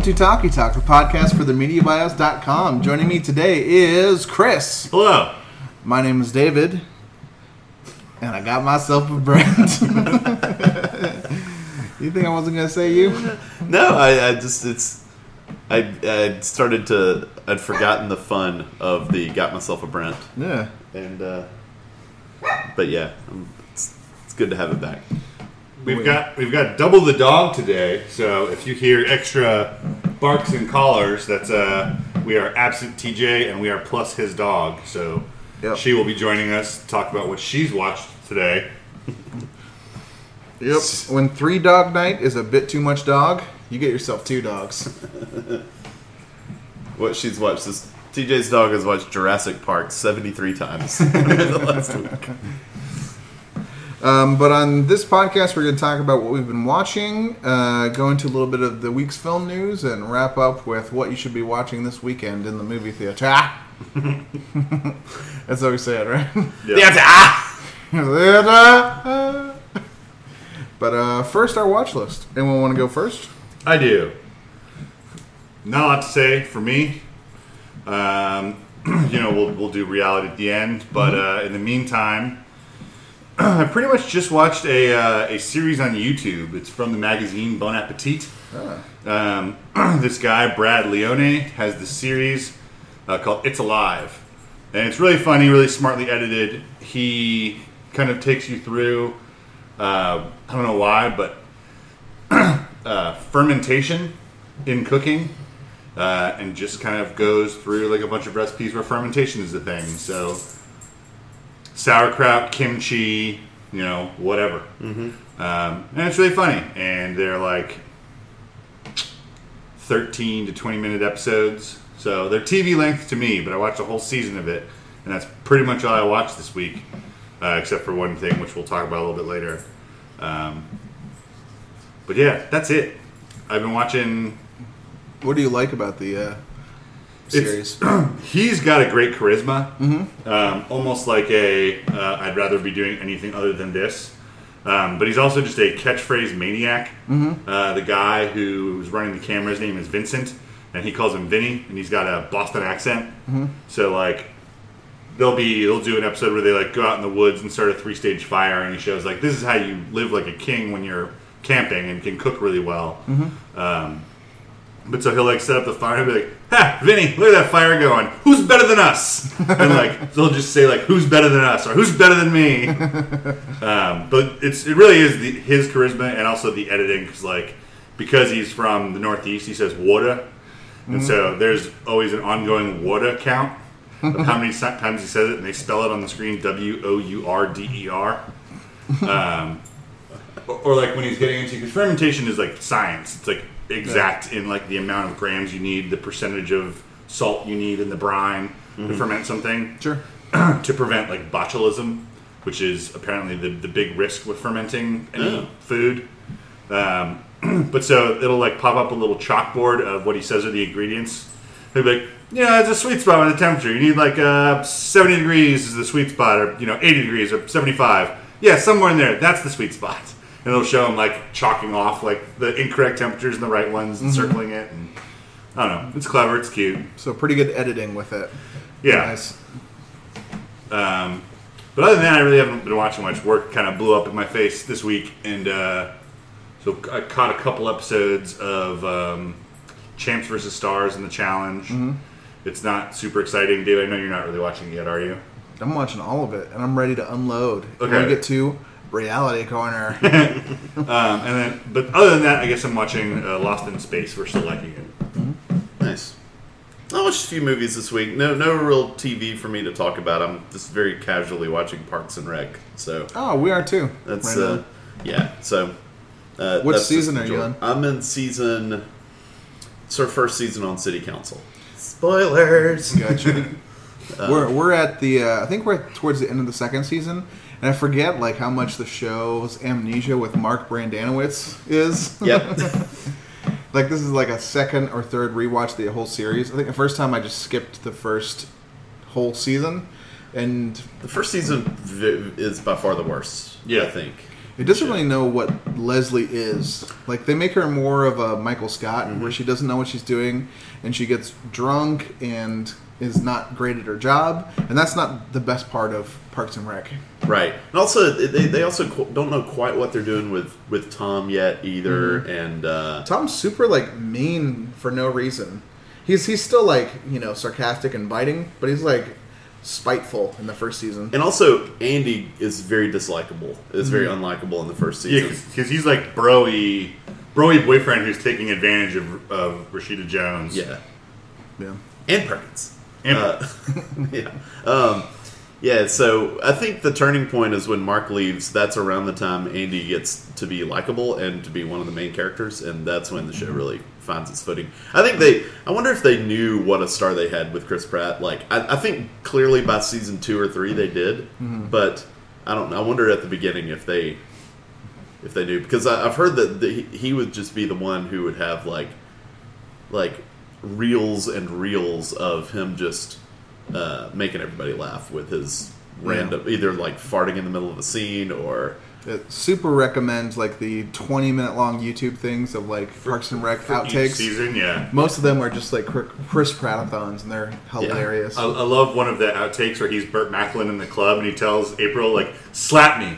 Welcome to Talkie Talk, the podcast for the MediaBios.com. Joining me today is Chris. Hello. My name is David, and I got myself a Brent. you think I wasn't going to say you? No, I, I just it's I I started to I'd forgotten the fun of the got myself a Brent Yeah. and uh, but yeah, um, it's, it's good to have it back. We've got we've got double the dog today, so if you hear extra barks and collars, that's uh we are absent TJ and we are plus his dog. So Yep. she will be joining us to talk about what she's watched today. Yep. When three dog night is a bit too much dog, you get yourself two dogs. What she's watched this TJ's dog has watched Jurassic Park 73 times the last week. Um, but on this podcast, we're going to talk about what we've been watching, uh, go into a little bit of the week's film news, and wrap up with what you should be watching this weekend in the movie theater. Ah! That's how we say it, right? Yeah. Theater. but uh, first, our watch list. Anyone want to go first? I do. Not a lot to say for me. Um, you know, we'll, we'll do reality at the end, but uh, in the meantime, I pretty much just watched a, uh, a series on YouTube. It's from the magazine Bon Appetit. Um, this guy, Brad Leone, has this series uh, called It's Alive. And it's really funny, really smartly edited. He kind of takes you through, uh, I don't know why, but uh, fermentation in cooking. Uh, and just kind of goes through like a bunch of recipes where fermentation is a thing. So, sauerkraut, kimchi, you know, whatever. Um, and it's really funny. And they're like 13 to 20 minute episodes. So they're TV length to me, but I watched a whole season of it. And that's pretty much all I watched this week, uh, except for one thing, which we'll talk about a little bit later. Um, but yeah, that's it. I've been watching What do you like about the uh, It's- series? he's got a great charisma. Um, almost like a uh, I'd rather be doing anything other than this. Um, but he's also just a catchphrase maniac. Uh, the guy who's running the camera, his name is Vincent, and he calls him Vinny, and he's got a Boston accent. So like, they'll be they'll do an episode where they like go out in the woods and start a three stage fire, and he shows like this is how you live like a king when you're camping and can cook really well. Um, but so he'll like set up the fire and be like, "Ha, Vinny, look at that fire going. Who's better than us?" And like they'll just say like, "Who's better than us?" or "Who's better than me?" um, but it's it really is the, his charisma and also the editing because like because he's from the Northeast, he says "water," and so there's always an ongoing "water" count of how many times he says it, and they spell it on the screen W O U R D E R. Um, or, or like when he's getting into because fermentation is like science. It's like exact in like the amount of grams you need, the percentage of salt you need in the brine to ferment something Sure. to prevent like botulism, which is apparently the, the big risk with fermenting any Oh. food. Um, but so it'll like pop up a little chalkboard of what he says are the ingredients. He'll be like, yeah, it's a sweet spot with the temperature. You need like uh, 70 degrees is the sweet spot, or you know, 80 degrees or 75. Yeah, somewhere in there. That's the sweet spot. And it'll show them like chalking off like the incorrect temperatures and the right ones and circling it. And I don't know. It's clever. It's cute. So pretty good editing with it. Yeah. Nice. Um, but other than that, I really haven't been watching much. Work kind of blew up in my face this week, and uh, so I caught a couple episodes of um, Champs versus Stars and the challenge. It's not super exciting, Dave. I know you're not really watching it yet, are you? I'm watching all of it, and I'm ready to unload. Okay. When we get to reality corner. Um, and then, but other than that, I guess I'm watching uh, Lost in Space. We're still liking it. Nice. I watched a few movies this week. No, no real TV for me to talk about. I'm just very casually watching Parks and Rec. So oh, we are too. that's Right uh, on. yeah. So uh, What that's season just are you enjoy- on? I'm in season. It's our first season on City Council. Spoilers. Gotcha. we're we're at the uh, I think we're towards the end of the second season, and I forget like how much the show's amnesia with Mark Brendanawicz is. Yep. like this is like a second or third rewatch of the whole series. I think the first time I just skipped the first whole season, and the first season is by far the worst. Yeah. I think. It doesn't really know what Leslie is. Like they make her more of a Michael Scott, Mm-hmm. where she doesn't know what she's doing, and she gets drunk and is not great at her job, and that's not the best part of Parks and Rec. Right, and also they, they also don't know quite what they're doing with with Tom yet either, and uh, Tom's super like mean for no reason. He's he's still like you know sarcastic and biting, but he's like spiteful in the first season. and also Andy is very dislikable. Is very unlikable in the first Yeah, season. because he's like broy, broy boyfriend who's taking advantage of, of Rashida Jones. Yeah, Yeah. Ann Perkins. Uh, yeah. Um, yeah, so I think the turning point is when Mark leaves. That's around the time Andy gets to be likable and to be one of the main characters, and that's when the show really finds its footing. I think they. I wonder if they knew what a star they had with Chris Pratt. Like, I, I think clearly by season two or three they did, but I don't. know. I wonder at the beginning if they if they knew because I, I've heard that the, he would just be the one who would have like like reels and reels of him just uh, making everybody laugh with his random either like farting in the middle of a scene or It super recommends like the 20 minute long YouTube things of like Parks and Rec For outtakes. season, yeah. Most of them are just like Chris Prattathons, and they're hilarious. I, I love one of the outtakes where he's Burt Macklin in the club and he tells April like, "Slap me,"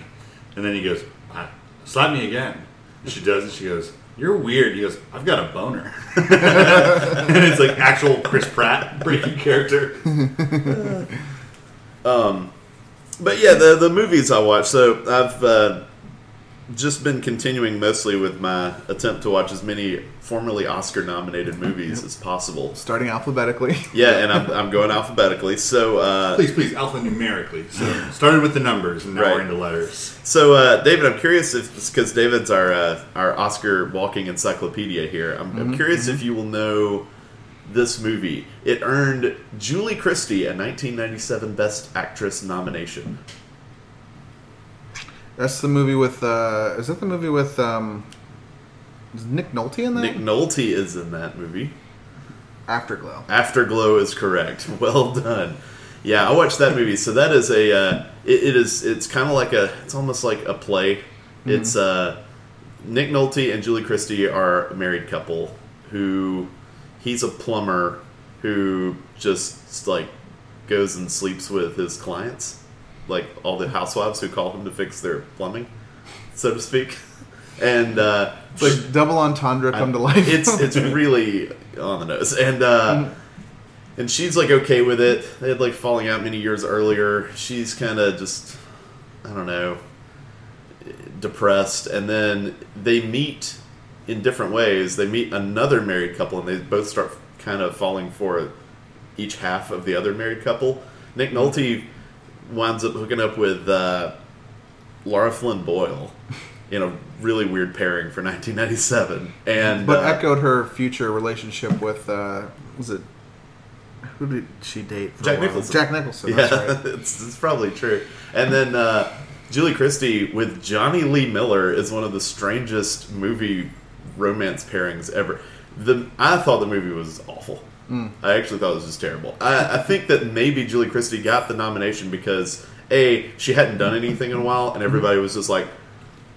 and then he goes, "Ah, "Slap me again." And she does, and she goes, "You're weird." He goes, "I've got a boner," and it's like actual Chris Pratt breaking character. but yeah the the movies I watch so I've uh, just been continuing mostly with my attempt to watch as many formerly Oscar nominated movies as possible Starting alphabetically. yeah and I'm, I'm going alphabetically so uh, Please, please, alphanumerically. So started with the numbers, and now Right. we're into letters. So, uh, David, I'm curious if because David's our uh, our Oscar walking encyclopedia here. I'm, I'm curious if you will know this movie. It earned Julie Christie a 1997 Best Actress nomination. That's the movie with. Uh, is that the movie with? Um, is Nick Nolte in that? Nick Nolte is in that movie. Afterglow. Afterglow is correct. Well done. Yeah, I watched that movie. So that is a. Uh, it, it is. It's kind of like a. It's almost like a play. It's uh, Nick Nolte and Julie Christie are a married couple who he's a plumber who just like goes and sleeps with his clients, like all the housewives who call him to fix their plumbing, so to speak. And uh, It's like double entendre come to life. it's it's really on the nose, and uh, and she's like okay with it. They had like falling out many years earlier. She's kind of just I don't know depressed, and then they meet in different ways. They meet another married couple, and they both start kind of falling for each half of the other married couple. Nick Nolte winds up hooking up with uh, Lara Flynn Boyle in a really weird pairing for 1997, and but uh, echoed her future relationship with. Uh, was it? Who did she date? Jack? Nicholson. Jack Nicholson. yeah, right. it's, it's probably true. And then uh, Julie Christie with Jonny Lee Miller is one of the strangest movie romance pairings ever. The I thought the movie was awful. I actually thought this was terrible. I, I think that maybe Julie Christie got the nomination because a she hadn't done anything in a while, and everybody was just like,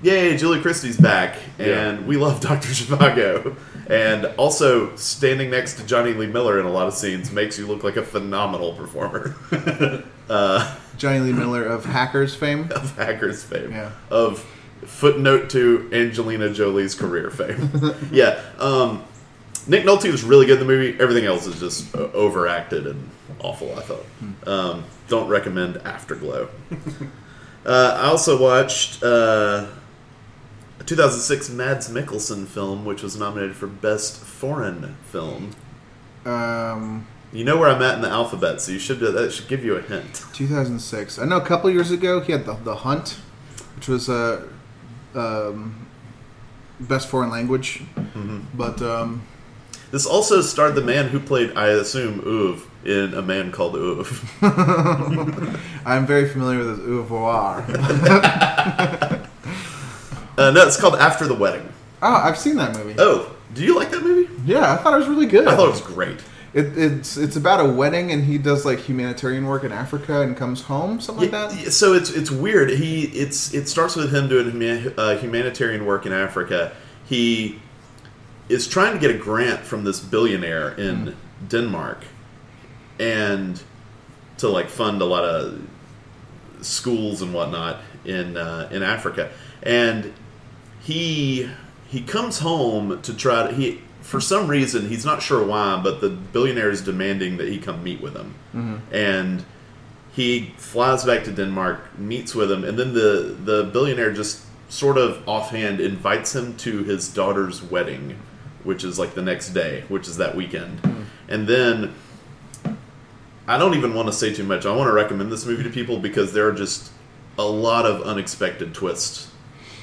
"Yay, Julie Christie's back!" and Yeah. we love Doctor Zhivago. And also, standing next to Jonny Lee Miller in a lot of scenes makes you look like a phenomenal performer. Jonny Lee Miller of Hackers fame. of Hackers fame. Yeah. Of footnote to Angelina Jolie's career fame. yeah. Um, Nick Nolte was really good in the movie. Everything else is just uh, overacted and awful, I thought. Um, don't recommend Afterglow. uh, I also watched uh, a 2006 Mads Mikkelsen film, which was nominated for Best Foreign Film. Um, You know where I'm at in the alphabet, so you should that should give you a hint. 2006. I know a couple years ago he had the the Hunt, which was a um, best foreign language, Mm-hmm. but um, This also starred the man who played, I assume, Ove in A Man Called Ove. I'm very familiar with his au revoir. Uh, no, it's called After the Wedding. oh, I've seen that movie. Oh, do you like that movie? Yeah, I thought it was really good. I thought it was great. It, it's it's about a wedding, and he does like humanitarian work in Africa and comes home, something like that. So it's it's weird. He it's it starts with him doing huma- uh, humanitarian work in Africa. He is trying to get a grant from this billionaire in Denmark, and to like fund a lot of schools and whatnot in uh, in Africa. And he he comes home to try to he for some reason he's not sure why, but the billionaire is demanding that he come meet with him, and he flies back to Denmark, meets with him, and then the the billionaire just sort of offhand invites him to his daughter's wedding, which is like the next day, which is that weekend, and then. I don't even want to say too much. I want to recommend this movie to people because there are just a lot of unexpected twists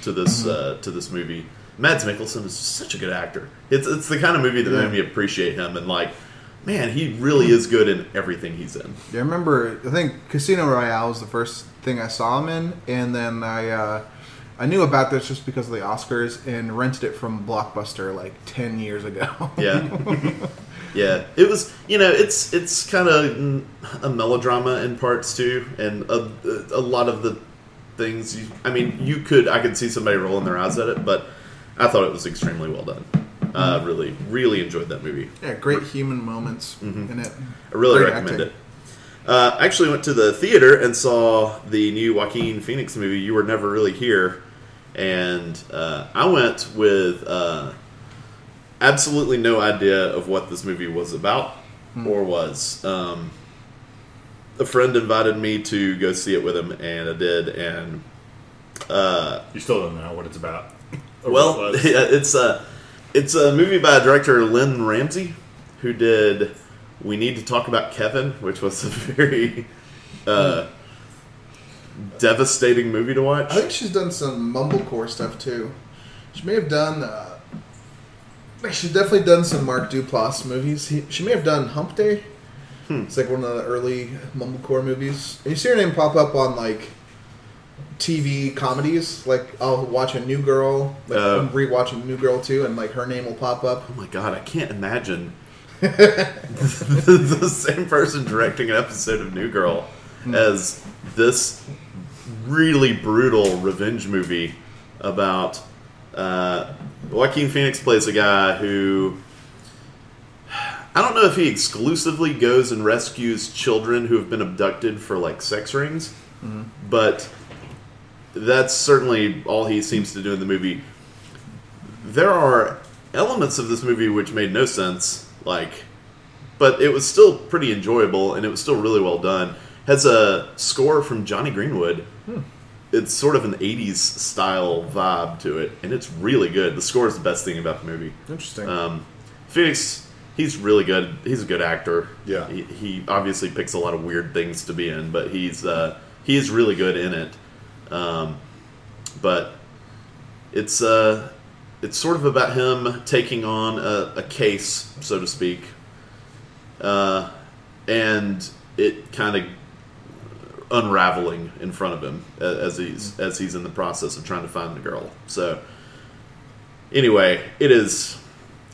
to this uh, to this movie. Mads Mikkelsen is such a good actor. It's it's the kind of movie that Yeah. made me appreciate him and like, man, he really is good in everything he's in. Yeah, I remember. I think Casino Royale was the first thing I saw him in, and then I uh, I knew about this just because of the Oscars and rented it from Blockbuster like ten years ago. Yeah, yeah. It was you know it's it's kind of a melodrama in parts too, and a, a lot of the things. You, I mean, you could I could see somebody rolling their eyes at it, but I thought it was extremely well done. Uh, really, really enjoyed that movie. yeah, great human moments in it. I really Great recommend acting. it. Uh, I actually went to the theater and saw the new Joaquin Phoenix movie. You were never really here, and uh, I went with uh, absolutely no idea of what this movie was about or was. Um, a friend invited me to go see it with him, and I did. And uh, You still don't know what it's about. Well, it yeah, it's a it's a movie by director Lynne Ramsay, who did "We Need to Talk About Kevin," which was a very uh, devastating movie to watch. I think she's done some mumblecore stuff too. She may have done. Uh, she's definitely done some Mark Duplass movies. He, she may have done Hump Day. Hmm. It's like one of the early mumblecore movies. And you see her name pop up on like TV comedies. Like I'll watch a New Girl. Like Oh. I'm rewatching New Girl too, and like her name will pop up. Oh my god, I can't imagine the same person directing an episode of New Girl hmm. as this really brutal revenge movie about uh, Joaquin Phoenix plays a guy who I don't know if he exclusively goes and rescues children who have been abducted for like sex rings, but that's certainly all he seems to do in the movie. There are elements of this movie which made no sense like but it was still pretty enjoyable and it was still really well done. Has a score from jonny greenwood it's sort of an 80s style vibe to it and it's really good. The score is the best thing about the movie. Interesting. um, phoenix he's really good. He's a good actor. Yeah. he, he obviously picks a lot of weird things to be in but he's uh, he is really good in it. Um, but it's uh, it's sort of about him taking on a, a case, so to speak, uh, and it kind of unraveling in front of him as he's as he's in the process of trying to find the girl. So anyway, it is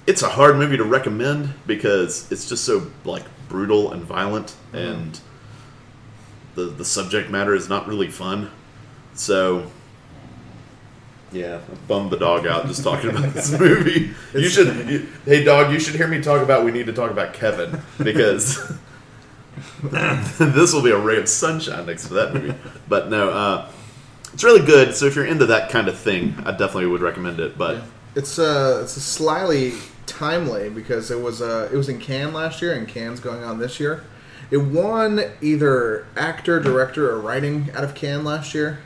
it's a hard movie to recommend because it's just so like brutal and violent mm-hmm. and the the subject matter is not really fun. So yeah, I bummed the dog out just talking about this movie. You should, you, hey dog, you should hear me talk about. We need to talk about Kevin because this will be a ray of sunshine next to that movie. But no, uh, it's really good. So if you're into that kind of thing, I definitely would recommend it. But It's uh it's a slyly timely because it was uh it was in Cannes last year and Cannes going on this year. It won either actor, director, or writing out of Cannes last year.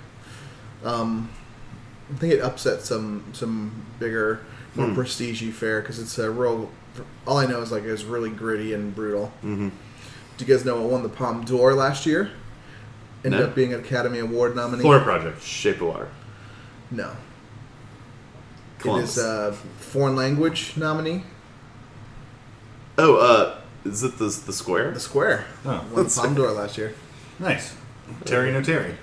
Um, I think it upset some some bigger, more Hmm. prestige fair because it's a real. All I know is like it was really gritty and brutal. Mhm. Do you guys know it won the Palme d'Or last year? Ended No. up being an Academy Award nominee. Florida Project. Shape of Water, No, it Columbus. is a foreign language nominee. oh, uh, is it the the square? The Square Oh, won the That's- Palme d'Or last year. nice. Terry no Terry.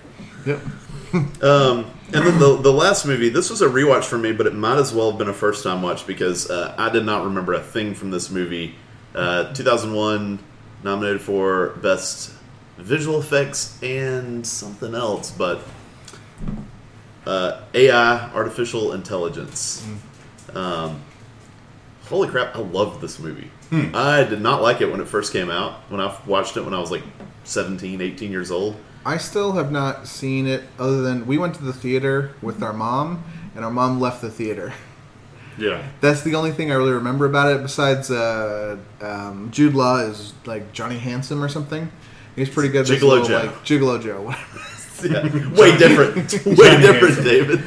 Yep. Um, and then the the last movie. This was a rewatch for me, but it might as well have been a first time watch because uh, I did not remember a thing from this movie Uh, 2001, nominated for Best Visual Effects and something else, but uh, AI, Artificial Intelligence. Um, holy crap, I love this movie. I did not like it when it first came out, when I watched it when I was like 17, 18 years old. I still have not seen it other than we went to the theater with our mom, and our mom left the theater. Yeah. That's the only thing I really remember about it. Besides, uh, um, Jude Law is like Johnny Handsome or something. He's pretty good. This Gigolo little, Joe. like Gigolo Joe. whatever. Yeah, way different. way different, David.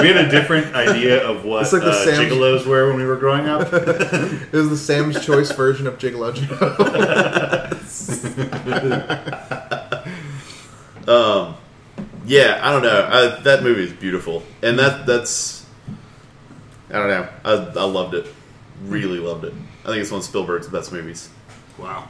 We had a different idea of what It's like the uh, Sam's- gigolos were when we were growing up. it was the Sam's Choice version of Gigolo Joe. Yeah, I don't know. I, that movie is beautiful, and that that's I don't know. I, I loved it. Really loved it. I think it's one of Spielberg's best movies. Wow.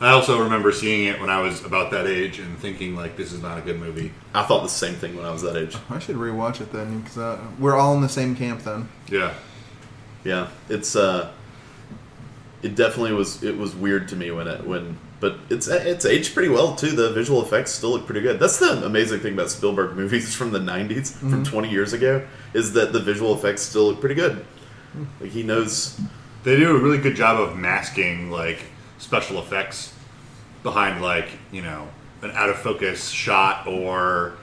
I also remember seeing it when I was about that age and thinking like this is not a good movie. I thought the same thing when I was that age. I should rewatch it then because uh, we're all in the same camp then. Yeah. Yeah, it's uh, it definitely was. It was weird to me when it when, but it's it's aged pretty well too. The visual effects still look pretty good. That's the amazing thing about Spielberg movies from the '90s, from mm-hmm. 20 years ago, is that the visual effects still look pretty good. Hmm. Like he knows. They do a really good job of masking like special effects behind like, you know, an out of focus shot or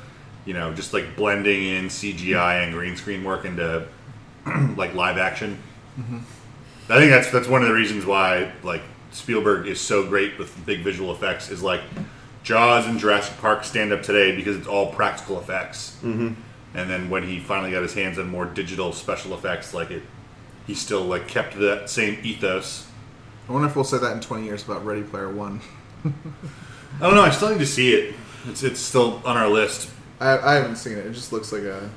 you know, just like blending in CGI and green screen work into like live action. Mm-hmm. I think that's that's one of the reasons why like Spielberg is so great with big visual effects is like Jaws and Jurassic Park stand up today because it's all practical effects. Mm-hmm. And then when he finally got his hands on more digital special effects, like it, he still like kept that same ethos. I wonder if we'll say that in 20 years about Ready Player One. I don't know. I still need to see it. It's it's still on our list. I, I haven't seen it. It just looks like a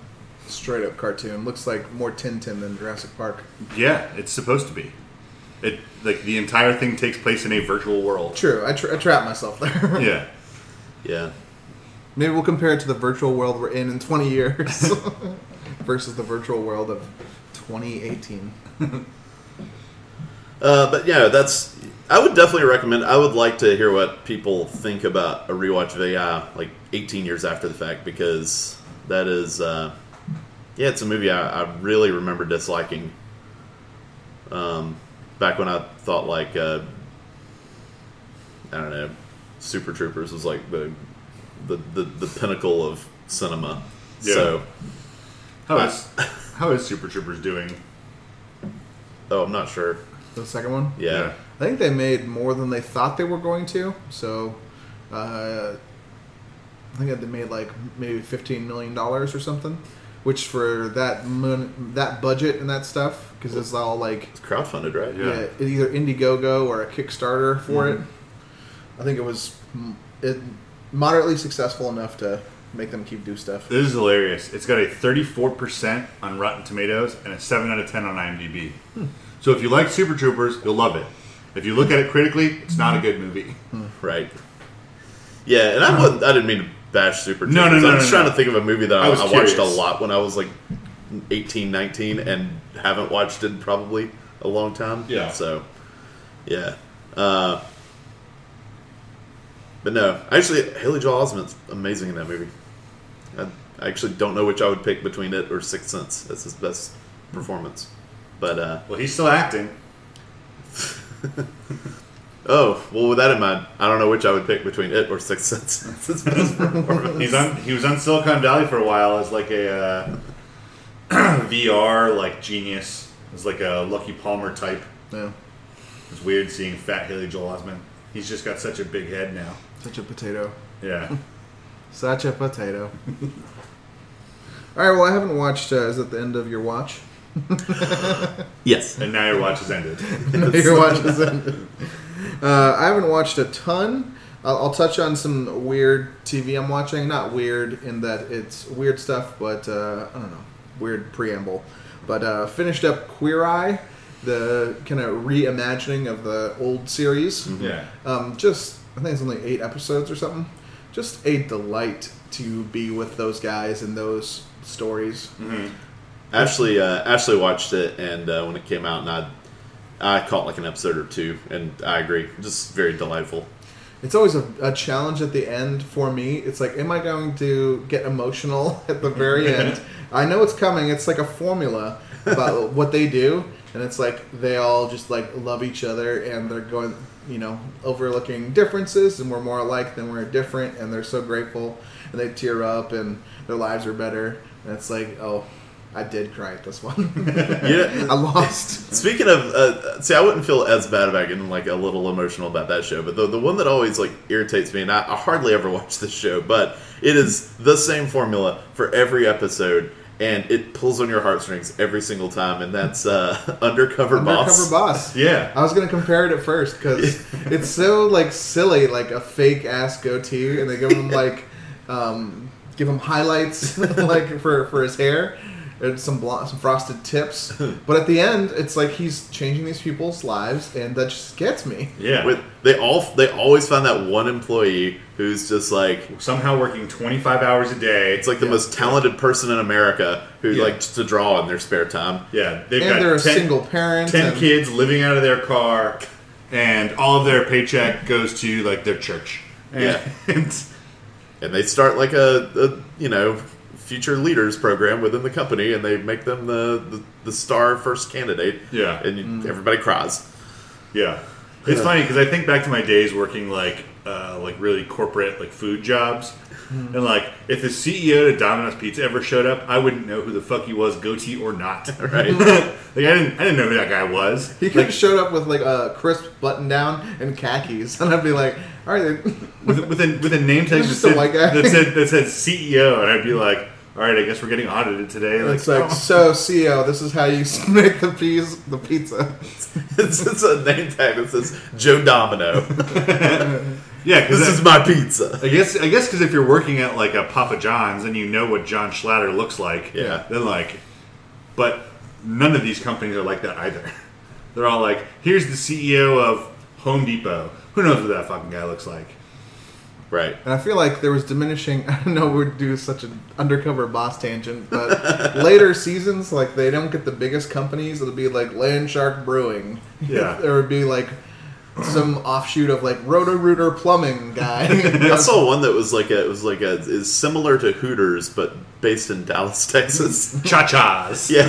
straight up cartoon. Looks like more Tintin than Jurassic Park. Yeah, it's supposed to be. It like the entire thing takes place in a virtual world. True, I, tra- I trapped myself there. Yeah. Yeah, Maybe we'll compare it to the virtual world we're in in 20 years versus the virtual world of 2018. uh, but yeah, that's. I would definitely recommend. I would like to hear what people think about a rewatch of AI like 18 years after the fact because that is. Uh, yeah, it's a movie I, I really remember disliking. Um, back when I thought like uh, I don't know, Super Troopers was like the the the, the pinnacle of cinema. Yeah. So, How is how is Super Troopers doing? oh, I'm not sure. The second one? Yeah, I think they made more than they thought they were going to. So, uh, I think they made like maybe fifteen million dollars or something, which for that mon- that budget and that stuff, because it's all like it's crowdfunded, right? Yeah. yeah, either Indiegogo or a Kickstarter for it. Mm-hmm. I think it was it moderately successful enough to make them keep do stuff. This is hilarious. It's got a 34% on Rotten Tomatoes and a 7 out of 10 on IMDb. Hmm. So if you like Super Troopers, you'll love it. If you look at it critically, it's not a good movie. Hmm. Right. Yeah, and I um, wasn't, I didn't mean to bash Super No, Troopers. no, no, I'm just no, trying no. to think of a movie that I, I I watched a lot when I was like 18, 19 and haven't watched it in probably a long time. Yeah. So, yeah. Uh, but no, actually, Haley Joel Osment's amazing in that movie. I, I actually don't know which I would pick between it or Sixth Sense. That's his best performance. But uh, Well, he's still acting. oh, well, with that in mind, I don't know which I would pick between it or Sixth Sense. His best performance. He's on. He was on Silicon Valley for a while as like a uh, VR like genius. As like a Lucky Palmer type. Yeah, It's weird seeing fat Haley Joel Osment. He's just got such a big head now. such a potato. Yeah. Such a potato. All right. Well, I haven't watched. Uh, is it the end of your watch? Yes. and now your watch is ended. your watch is ended. Uh, I haven't watched a ton. I'll, I'll touch on some weird TV I'm watching. Not weird in that it's weird stuff, but uh, I don't know, weird preamble. But uh, finished up Queer Eye, the kind of reimagining of the old series. Yeah. Um, just I think it's only eight episodes or something. Just a delight to be with those guys and those stories. Ashley uh, Ashley watched it, and uh, when it came out, and I I caught like an episode or two, and I agree, just very delightful. It's always a, a challenge at the end for me. It's like, am I going to get emotional at the very end? I know it's coming. It's like a formula about what they do, and it's like they all just like love each other, and they're going, you know, overlooking differences, and we're more alike than we're different, and they're so grateful, and they tear up, and their lives are better, and it's like, oh, I did cry at this one. Yeah. I lost. Speaking of, uh, see, I wouldn't feel as bad about getting like a little emotional about that show, but the the one that always like irritates me, and I, I hardly ever watch this show, but it is the same formula for every episode, and it pulls on your heartstrings every single time, and that's uh, Undercover, boss. Undercover Boss. boss. Yeah. I was gonna compare it at first because it's so like silly, like a fake ass goatee, and they give him like um, give him highlights like for for his hair and some blonde, some frosted tips. But at the end, it's like he's changing these people's lives, and that just gets me. Yeah. With, they all they always find that one employee who's just like Somehow working 25 hours a day. it's like the Yeah. most talented person in America who Yeah. likes to draw in their spare time. yeah, they've And got they're a 10 single parent. 10 and- kids living out of their car, and all of their paycheck goes to like their church. And, Yeah. and and they start like a, a you know future leaders program within the company and they make them the the, the star first candidate. Yeah. and you, mm. everybody cries. Yeah, it's funny because I think back to my days working like uh, like really corporate like food jobs. And like, if the CEO to Domino's Pizza ever showed up, I wouldn't know who the fuck he was, goatee or not. right like, I didn't, I didn't know who that guy was. He could have showed up with like a crisp button down and khakis, and I'd be like, "All right, then." with, with a with a name tag that Just a said, white guy. that said that said CEO, and I'd be like, all right, I guess we're getting audited today. Like, it's like, oh. so CEO, this is how you make the peas, the pizza. it's, it's a name tag that says joe domino yeah, because this is my pizza I guess I guess because if you're working at like a Papa John's and you know what John Schnatter looks like, Yeah. then like, but none of these companies are like that either. They're all like, here's the CEO of Home Depot. Who knows what that fucking guy looks like? right And I feel like there was diminishing. I don't know we're doing such an undercover boss tangent, but later seasons, like they don't get the biggest companies. It'll be like Land Shark Brewing. Yeah. there would be like some offshoot of like Roto Rooter Plumbing guy. i saw one that was like a it was like a is similar to hooters but based in dallas texas Cha Cha's. yeah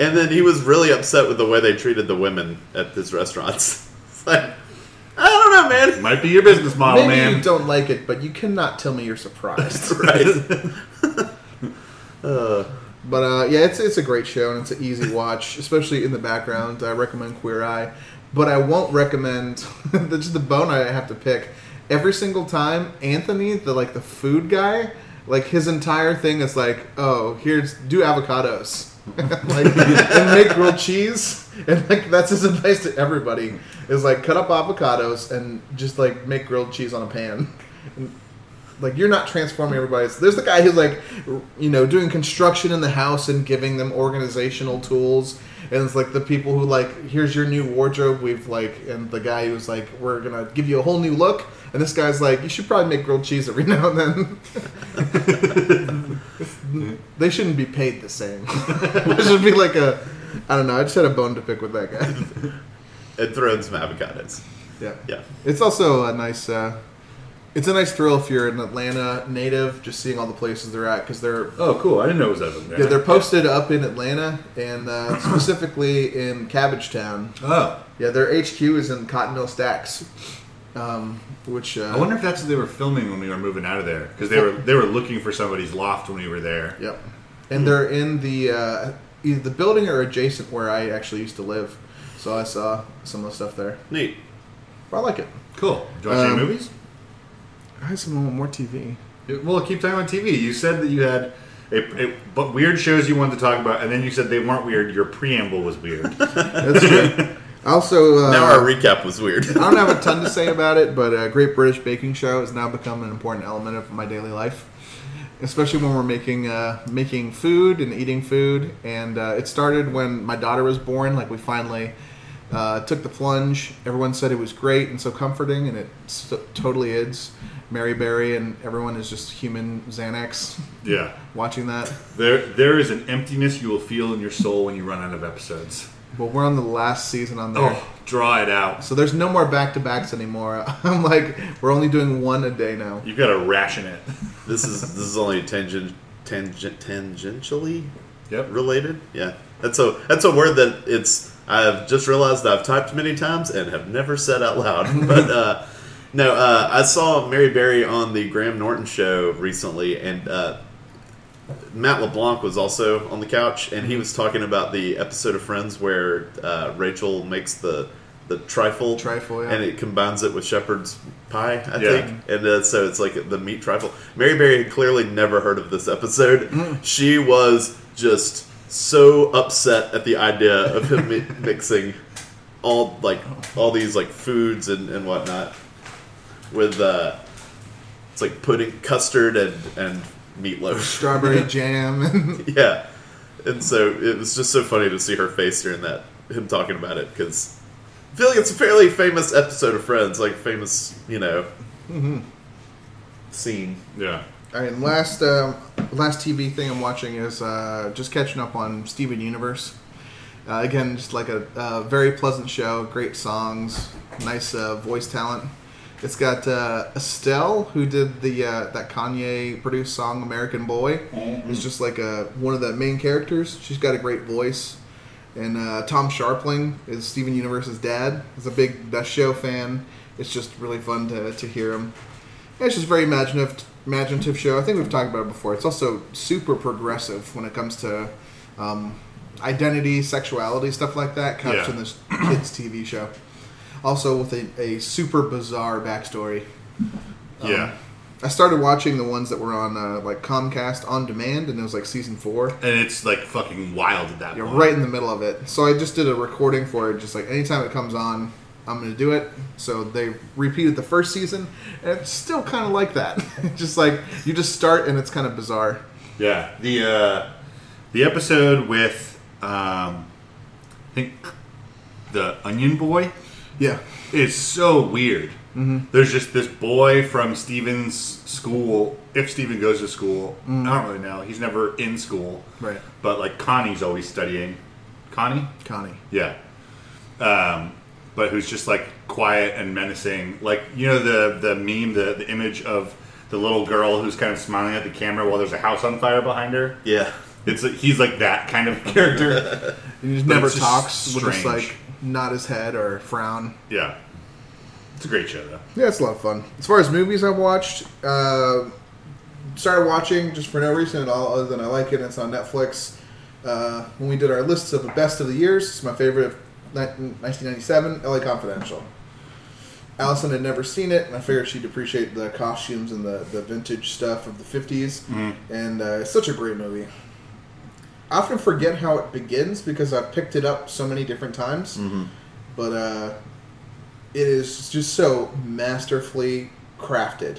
and then he was really upset with the way they treated the women at his restaurants it's like i don't know man Might be your business model, Maybe man. you don't like it, but you cannot tell me you're surprised. right But uh, yeah, it's it's a great show and it's an easy watch, especially in the background. I recommend Queer Eye, but I won't recommend. that's the bone I have to pick. Every single time, Antoni, the like the food guy, like his entire thing is like, oh, here's do avocados, like and make grilled cheese, and like that's his advice to everybody is like cut up avocados and just like make grilled cheese on a pan. And, like you're not transforming everybody. There's the guy who's like, you know, doing construction in the house and giving them organizational tools, and it's like the people who like, here's your new wardrobe. We've like, and the guy who's like, we're gonna give you a whole new look, and this guy's like, you should probably make grilled cheese every now and then. they shouldn't be paid the same. it should be like a, I don't know. I just had a bone to pick with that guy. and throw in some avocados yeah. yeah It's also a nice. Uh, it's a nice thrill if you're an Atlanta native, just seeing all the places they're at because they're Oh, cool. I didn't know it was Evan. Yeah, they're posted up in Atlanta and uh, specifically in Cabbagetown. Oh. Yeah, their HQ is in Cotton Mill Stacks, um, which uh, I wonder if that's what they were filming when we were moving out of there because they were they were looking for somebody's loft when we were there. Yep, and they're in the uh, either the building or adjacent where I actually used to live, so I saw some of the stuff there. neat But I like it. Cool. Do you watch Um, any movies? I have some more TV. Well, keep talking about TV. You said that you had a, a, but weird shows you wanted to talk about, and then you said they weren't weird. Your preamble was weird. That's true. also, uh, now our recap was weird I don't have a ton to say about it, but uh, Great British Baking Show has now become an important element of my daily life, especially when we're making uh, making food and eating food. And uh, it started when my daughter was born. Like we finally uh, took the plunge. Everyone said it was great and so comforting, and it s- totally is. Mary Berry and everyone is just human Xanax yeah. watching that. There, there is an emptiness you will feel in your soul when you run out of episodes. Well, we're on the last season on there. Oh, draw it out. So there's no more back to backs anymore. I'm like, we're only doing one a day now. You've got to ration it. This is this is only tangent, tangent tangentially Yep. related. Yeah, that's a that's a word that it's. I've just realized I've typed many times and have never said out loud. but uh, no, uh, I saw Mary Berry on the Graham Norton show recently, and uh, Matt LeBlanc was also on the couch, and he was talking about the episode of Friends where uh, Rachel makes the the trifle, Trifle, yeah. and it combines it with shepherd's pie, I Yeah. think, and uh, so it's like the meat trifle. Mary Berry had clearly never heard of this episode. Mm. She was just so upset at the idea of him mi- mixing all like all these like foods and, and whatnot with uh, it's like pudding, custard, and and meatloaf. Strawberry jam. And Yeah, and so it was just so funny to see her face during that him talking about it because I feel like it's a fairly famous episode of Friends, like famous, you know, scene. Yeah. All right, and last um, last TV thing I'm watching is uh, just catching up on Steven Universe. Uh, again, just like a, uh very pleasant show, great songs, nice uh, voice talent. It's got uh, Estelle, who did the uh, that Kanye produced song "American Boy." It's just like a, one of the main characters. She's got a great voice, and uh, Tom Scharpling is Steven Universe's dad. He's a big Best Show fan. It's just really fun to, to hear him. Yeah, it's just very imaginative, imaginative show. I think we've talked about it before. It's also super progressive when it comes to um, identity, sexuality, stuff like that. Couched Yeah. in this kids' TV show. Also with a, a super bizarre backstory. Yeah. I started watching the ones that were on uh, like Comcast on demand, and it was like season four. And it's like fucking wild at that You're point. right in the middle of it. So I just did a recording for it. Just like anytime it comes on, I'm going to do it. So they repeated the first season, and it's still kind of like that. just like you just start, and it's kind of bizarre. Yeah. The uh, the episode with um, I think the Onion Boy Yeah, is so weird. Mm-hmm. There's just this boy from Steven's school. If Steven goes to school, I don't really know. He's never in school, right. but like Connie's always studying. Connie, Connie. yeah. Um, but who's just like quiet and menacing, like you know the the meme, the the image of the little girl who's kind of smiling at the camera while there's a house on fire behind her. Yeah, It's like, he's like that kind of character. He just never it's just talks. With just like nod his head or frown. yeah, it's a great show though. Yeah, it's a lot of fun. As far as movies I've watched, uh, started watching just for no reason at all, other than I like it. And it's on Netflix. Uh, when we did our lists of the best of the years, it's my favorite of ni- 1997, LA Confidential. Allison had never seen it, and I figured she'd appreciate the costumes and the, the vintage stuff of the 50s. And uh, it's such a great movie. I often forget how it begins because I've picked it up so many different times. But uh, it is just so masterfully crafted.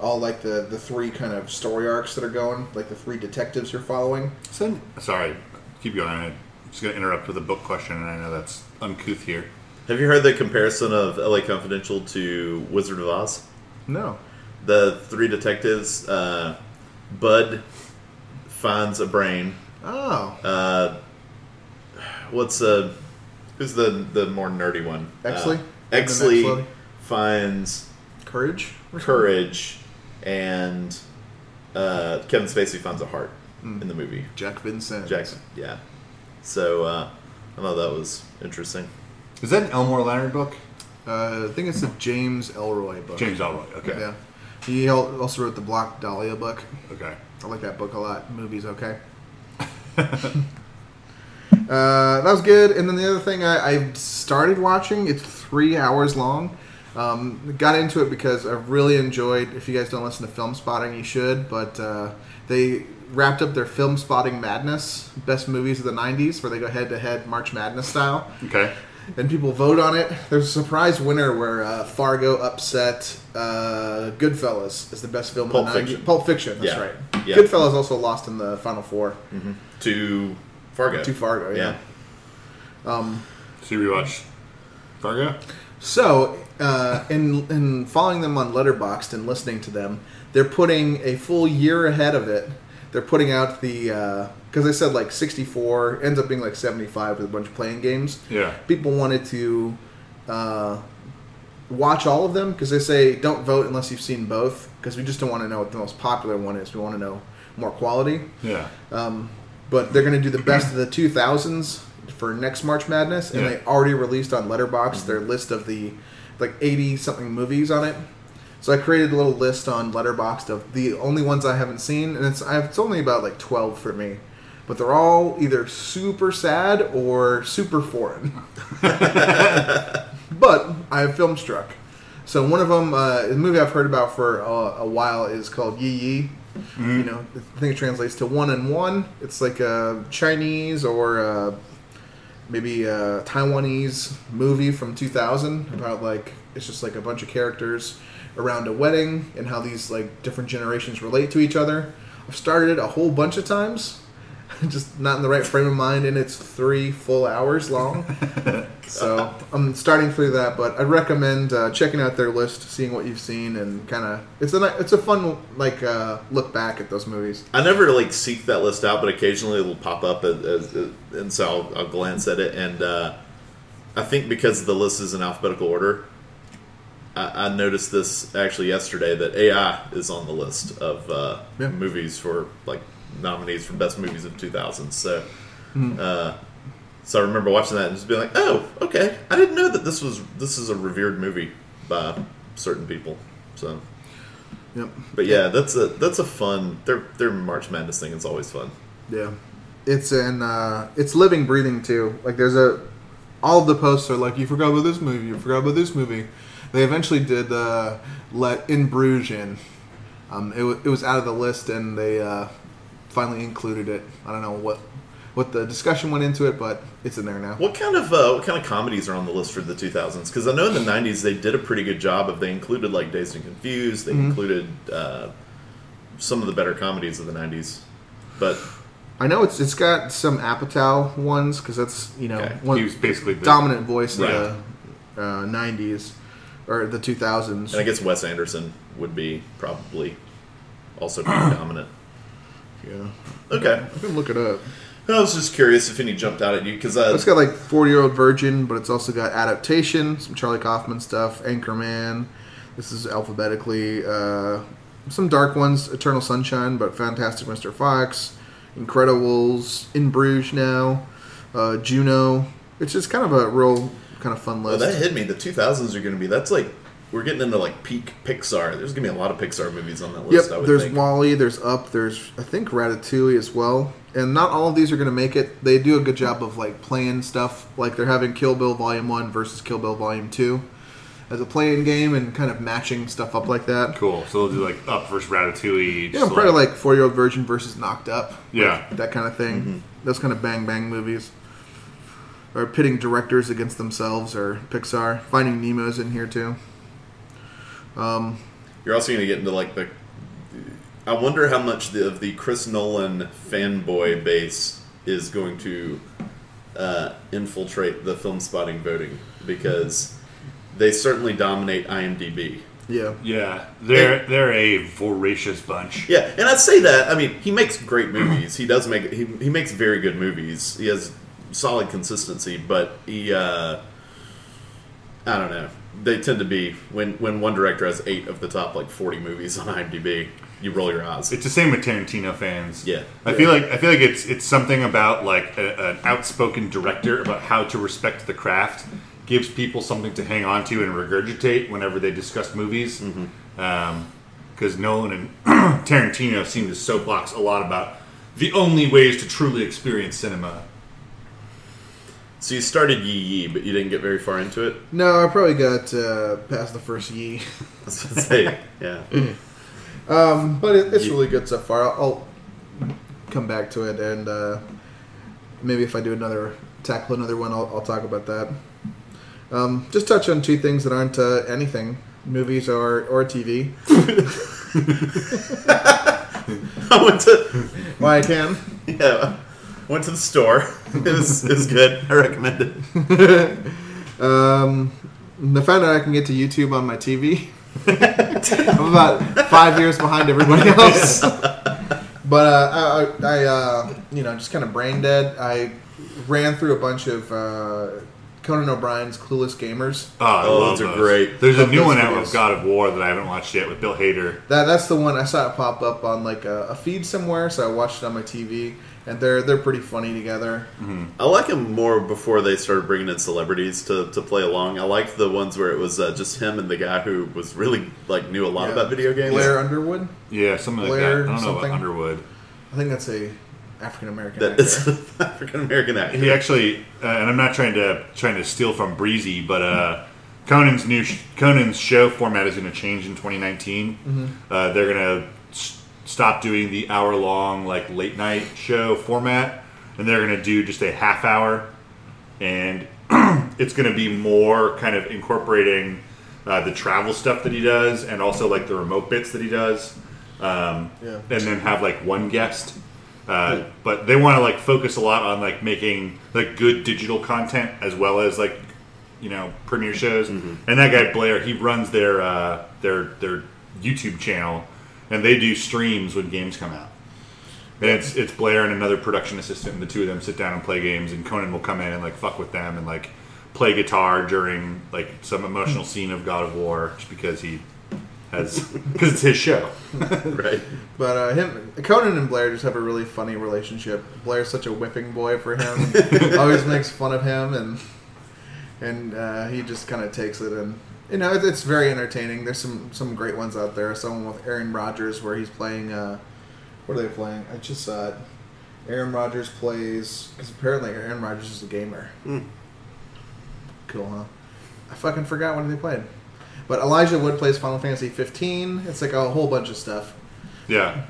All like the the three kind of story arcs that are going, like the three detectives you're following. So, sorry, keep going. I'm just going to interrupt with a book question, and I know that's uncouth here. have you heard the comparison of L.A. Confidential to Wizard of Oz? No. The three detectives. Uh, Bud finds a brain. Oh, Uh, what's uh, who's the the more nerdy one? Exley? Uh, Exley Exley? finds courage. courage, and uh, Kevin Spacey finds a heart in the movie. Jack Vincennes. Jackson, yeah. So uh, I thought that was interesting. Is that an Elmore Leonard book? Uh, I think it's a James Ellroy book. James Ellroy. Okay. Yeah. He al- also wrote the Black Dahlia book. Okay. I like that book a lot. Movie's okay. uh, that was good. And then the other thing I, I started watching, it's three hours long. Um, got into it because I really enjoyed. If you guys don't listen to Film Spotting, you should. But uh, they wrapped up their Film Spotting Madness, best movies of the '90s, where they go head to head March Madness style Okay. and people vote on it. There's a surprise winner where uh, Fargo upset uh, Goodfellas as the best film Pulp of the 90s. Fiction. Pulp Fiction, that's Yeah. right. Yeah. Goodfellas also lost in the final four To Fargo. to Fargo. Yeah. Yeah. So you rewatched Fargo? So, uh, in in following them on Letterboxd and listening to them, they're putting a full year ahead of it. They're putting out the because they said like 64 ends up being like 75 with a bunch of playing games. Yeah. People wanted to uh, watch all of them because they say don't vote unless you've seen both because we just don't want to know what the most popular one is. We want to know more quality. Yeah. Um, but they're going to do the best of the 2000s for next March Madness, and Yeah. they already released on Letterboxd their list of the like 80 something movies on it. So I created a little list on Letterboxd of the only ones I haven't seen, and it's it's only about like 12 for me, but they're all either super sad or super foreign. but I have FilmStruck. So one of them, uh, the movie I've heard about for a, a while is called Yi Yi. You know, I think it translates to one and one. It's like a Chinese or a, maybe a Taiwanese movie from 2000 about like it's just like a bunch of characters around a wedding and how these like different generations relate to each other. I've started it a whole bunch of times, just not in the right frame of mind, and it's three full hours long. so I'm starting through that, but I'd recommend uh, checking out their list, seeing what you've seen, and kind of it's a it's a fun like uh, look back at those movies. I never like seek that list out, but occasionally it'll pop up, as, as, and so I'll, I'll glance at it. And uh, I think because the list is in alphabetical order, I, I noticed this actually yesterday that AI is on the list of uh, Yeah. movies for like nominees for best movies of 2000. So, Hmm. uh, so I remember watching that and just being like, "Oh, okay, I didn't know that this was this is a revered movie by certain people." So. Yep. But yeah, that's a that's a fun. Their their March Madness thing is always fun. Yeah, it's in uh, it's living, breathing too. Like there's a all of the posts are like you forgot about this movie, you forgot about this movie. They eventually did uh, let In Bruges in. Um, it, wa- it was out of the list, and they uh, finally included it. I don't know what what the discussion went into it, but it's in there now. What kind of uh, what kind of comedies are on the list for the 2000s? Because I know in the 90s they did a pretty good job of they included like Dazed and Confused. They included uh, some of the better comedies of the 90s. But I know it's it's got some Apatow ones because that's you know Okay. one He was basically the, dominant voice Right. of the uh, '90s or the 2000s. and I guess Wes Anderson would be probably also pretty dominant. yeah, Okay, I can look it up. I was just curious if any jumped out at you because uh, It's got like 40 year old virgin, but it's also got adaptation, some Charlie Kaufman stuff, Anchorman. This is alphabetically. Uh, some dark ones, Eternal Sunshine, but Fantastic Mr. Fox, Incredibles, In Bruges now, uh, Juno. It's just kind of a real kind of fun well, that hit me. The 2000s are going to be that's like we're getting into like peak Pixar. There's going to be a lot of Pixar movies on that Yep, list. I would there's think. WALL-E, there's Up, there's I think Ratatouille as well. And not all of these are going to make it. They do a good job of like playing stuff. Like they're having Kill Bill Volume One versus Kill Bill Volume Two as a playing game and kind of matching stuff up like that. cool. So they'll do like Up versus Ratatouille. Yeah, just probably like Four Year Old Virgin versus Knocked Up. Yeah. that kind of thing. Mm-hmm. Those kind of bang bang movies. Or pitting directors against themselves or Pixar. Finding Nemo's in here too. You're also going to get into like the. I wonder how much the, of the Chris Nolan fanboy base is going to uh, infiltrate the Filmspotting voting because they certainly dominate IMDb. Yeah. Yeah, they're they're a voracious bunch. Yeah, and I'd say that. I mean, he makes great movies. He does make he, he makes very good movies. He has solid consistency, but he uh, I don't know. They tend to be when when one director has eight of the top like forty movies on IMDb, you roll your eyes. It's the same with Tarantino fans. Yeah. I feel like I feel like it's it's something about like a, an outspoken director about how to respect the craft gives people something to hang on to and regurgitate whenever they discuss movies. Because Nolan and Tarantino seem to soapbox a lot about the only ways to truly experience cinema. So you started Yee Yi, but you didn't get very far into it. No, I probably got uh, past the first Yi. I was gonna say, yeah. Um, but it, it's really good so far. I'll, I'll come back to it, and uh, maybe if I do another tackle another one, I'll, I'll talk about that. Um, just touch on two things that aren't uh, anything: movies or or TV. I went to Why I can. yeah, I went to the store. It was it was good. I recommend it. Um, I found out I can get to YouTube on my TV. I'm about five years behind everybody else. But uh, I, I uh, you know, just kind of brain dead. I ran through a bunch of uh, Conan O'Brien's Clueless Gamers. Oh, I Oh, love those are great. There's a new one out videos. with God of War that I haven't watched yet with Bill Hader. That that's the one I saw it pop up on like a, a feed somewhere, so I watched it on my TV, and they're they're pretty funny together. I like them more before they started bringing in celebrities to, to play along. I liked the ones where it was uh, just him and the guy who was really like knew a lot Yeah. about video games. Blair Underwood, Yeah, something like Blair that. I don't know something. about Underwood. I think that's a African American That actor. African American actor. He actually, uh, and I'm not trying to trying to steal from Breezy, but uh, Conan's new sh- Conan's show format is going to change in 2019. Uh, they're going to s- stop doing the hour long like late night show format, and they're going to do just a half hour, and it's going to be more kind of incorporating uh, the travel stuff that he does, and also like the remote bits that he does, um, Yeah. and then have like one guest. Uh, but they want to like focus a lot on like making like good digital content as well as like you know premiere shows. And that guy Blair, he runs their uh, their their YouTube channel, and they do streams when games come out. And it's it's Blair and another production assistant, and the two of them sit down and play games. And Conan will come in and like fuck with them and like play guitar during like some emotional scene of God of War, just because he has because it's his show. right. But uh, him, Conan and Blair just have a really funny relationship. Blair's such a whipping boy for him. always makes fun of him, and and uh, he just kind of takes it. And you know, it's, very entertaining. There's some some great ones out there. Someone with Aaron Rodgers where he's playing. Uh, what are they playing? I just saw it. Aaron Rodgers plays because apparently Aaron Rodgers is a gamer. Cool, huh? I fucking forgot what they played. But Elijah Wood plays Final Fantasy 15. It's like a whole bunch of stuff. Yeah,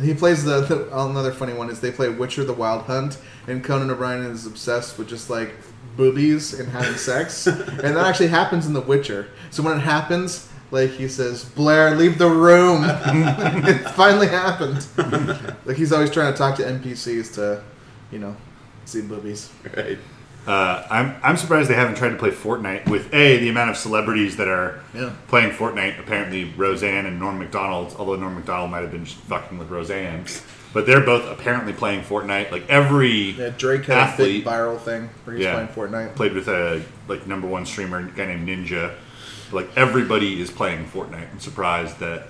He plays the, the another funny one is they play Witcher: The Wild Hunt, and Conan O'Brien is obsessed with just like boobies and having sex, and that actually happens in The Witcher. So when it happens, like he says, "Blair, leave the room." it finally happened. like he's always trying to talk to NPCs to, you know, see boobies. Right. Uh, I'm I'm surprised they haven't tried to play Fortnite with a the amount of celebrities that are Yeah. playing Fortnite. Apparently, Roseanne and Norm Macdonald. Although Norm Macdonald might have been just fucking with Roseanne, but they're both apparently playing Fortnite. Like every Yeah, Drake had a athlete big viral thing where he's Yeah. playing Fortnite. played with a like number one streamer, a guy named Ninja. Like everybody is playing Fortnite. I'm surprised that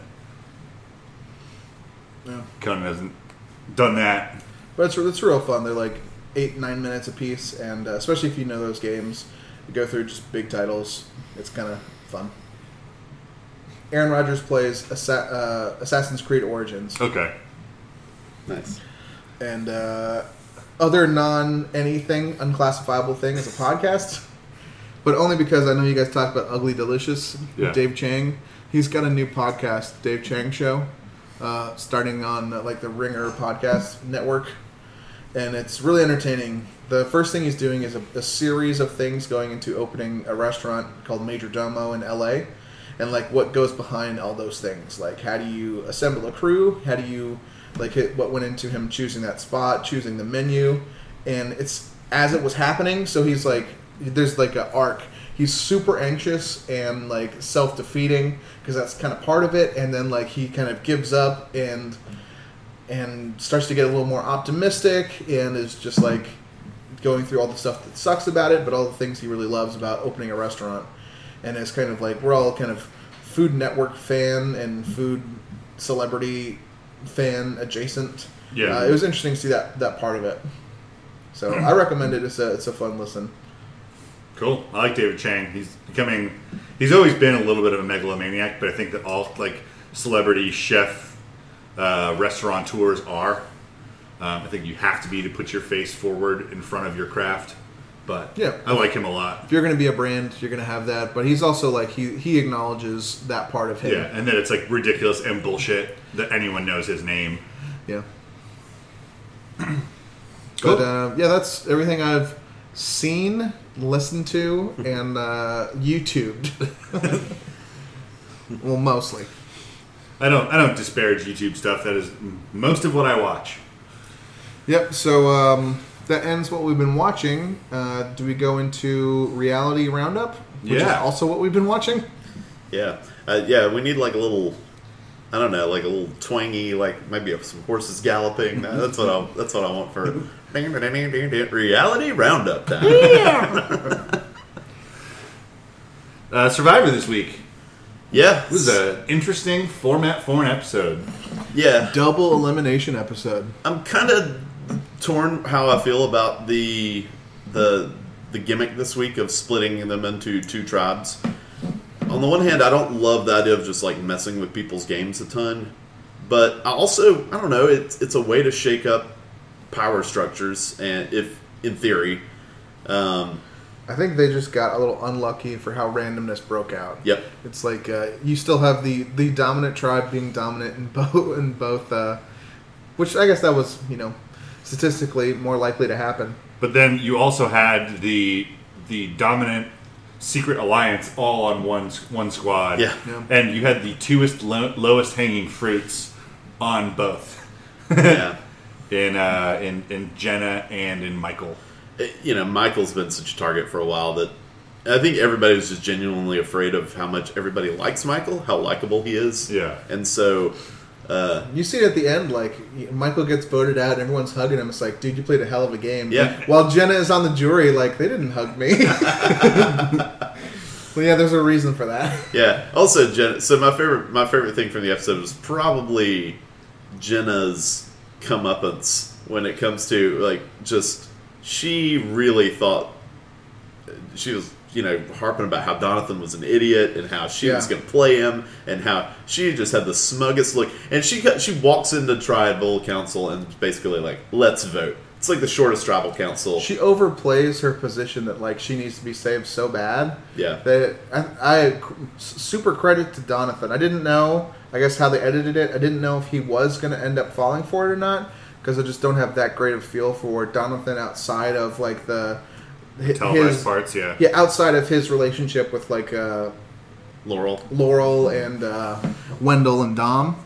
Yeah. Conan hasn't done that. But it's, it's real fun. They're like eight, nine minutes a piece, and uh, especially if you know those games, you go through just big titles. It's kind of fun. Aaron Rodgers plays Assa- uh, Assassin's Creed Origins, Okay. Nice. and uh, other non anything unclassifiable thing is a podcast. But only because I know you guys talked about Ugly Delicious Yeah. Dave Chang. He's got a new podcast, Dave Chang Show, uh, starting on uh, like the Ringer podcast network, and it's really entertaining. The first thing he's doing is a, a series of things going into opening a restaurant called Majordomo in LA, and like what goes behind all those things. Like how do you assemble a crew? How do you like hit, what went into him choosing that spot, choosing the menu, and it's as it was happening. So he's like, there's like an arc. He's super anxious and like self defeating because that's kind of part of it, and then like he kind of gives up and and starts to get a little more optimistic and is just like going through all the stuff that sucks about it, but all the things he really loves about opening a restaurant. And it's kind of like we're all kind of Food Network fan and food celebrity fan adjacent. Yeah. uh, it was interesting to see that that part of it. So I recommend it. It's a it's a fun listen. Cool. I like David Chang. He's becoming. He's always been a little bit of a megalomaniac, but I think that all like celebrity chef uh, restaurateurs are. Um, I think you have to be to put your face forward in front of your craft. But Yeah. I like him a lot. If you're going to be a brand, you're going to have that. But he's also like he he acknowledges that part of him. Yeah, and then it's like ridiculous and bullshit that anyone knows his name. Yeah. Cool. But uh, yeah, that's everything I've seen, listened to, and uh, YouTubed. well, mostly. I don't. I don't disparage YouTube stuff. That is most of what I watch. Yep. So um, that ends what we've been watching. Uh, do we go into reality roundup? Which is Yeah. also what we've been watching. Yeah. Uh, yeah, we need like a little I don't know, like a little twangy, like maybe some horses galloping. That's what I. That's what I want for reality roundup time. Uh, Survivor this week. Yeah, It was an interesting format for an episode. yeah. Double elimination episode. I'm kind of torn how I feel about the the the gimmick this week of splitting them into two tribes. On the one hand, I don't love the idea of just like messing with people's games a ton, but I also I don't know it's it's a way to shake up power structures and if in theory, um, I think they just got a little unlucky for how randomness broke out. yep, It's like uh, you still have the, the dominant tribe being dominant in both in both, uh, which I guess that was you know statistically more likely to happen. But then you also had the the dominant secret alliance all on one one squad. Yeah. Yeah. And you had the twoest low, lowest hanging fruits on both. yeah. in uh, in in Jenna and in Michael. it- you know, Michael's been such a target for a while that I think everybody was just genuinely afraid of how much everybody likes Michael, how likable he is. Yeah. And so, uh, You see it at the end, like Michael gets voted out, and everyone's hugging him. It's like, dude, you played a hell of a game. Yeah. While Jenna is on the jury, like they didn't hug me. well, yeah, there's a reason for that. yeah. Also, Jenna. So my favorite, my favorite thing from the episode was probably Jenna's comeuppance when it comes to like just she really thought she was you know harping about how Donathan was an idiot and how she was going to play him and how she just had the smuggest look and she she walks into tribal council and basically like let's vote. It's like the shortest tribal council. She overplays her position that like she needs to be saved so bad. Yeah. That I, I super credit to Donathan. I didn't know, I guess, how they edited it. I didn't know if he was going to end up falling for it or not because I just don't have that great of feel for Donathan outside of like the hi- Televised parts, yeah. Yeah, outside of his relationship with like uh, Laurel. Laurel and uh, Wendell and Dom,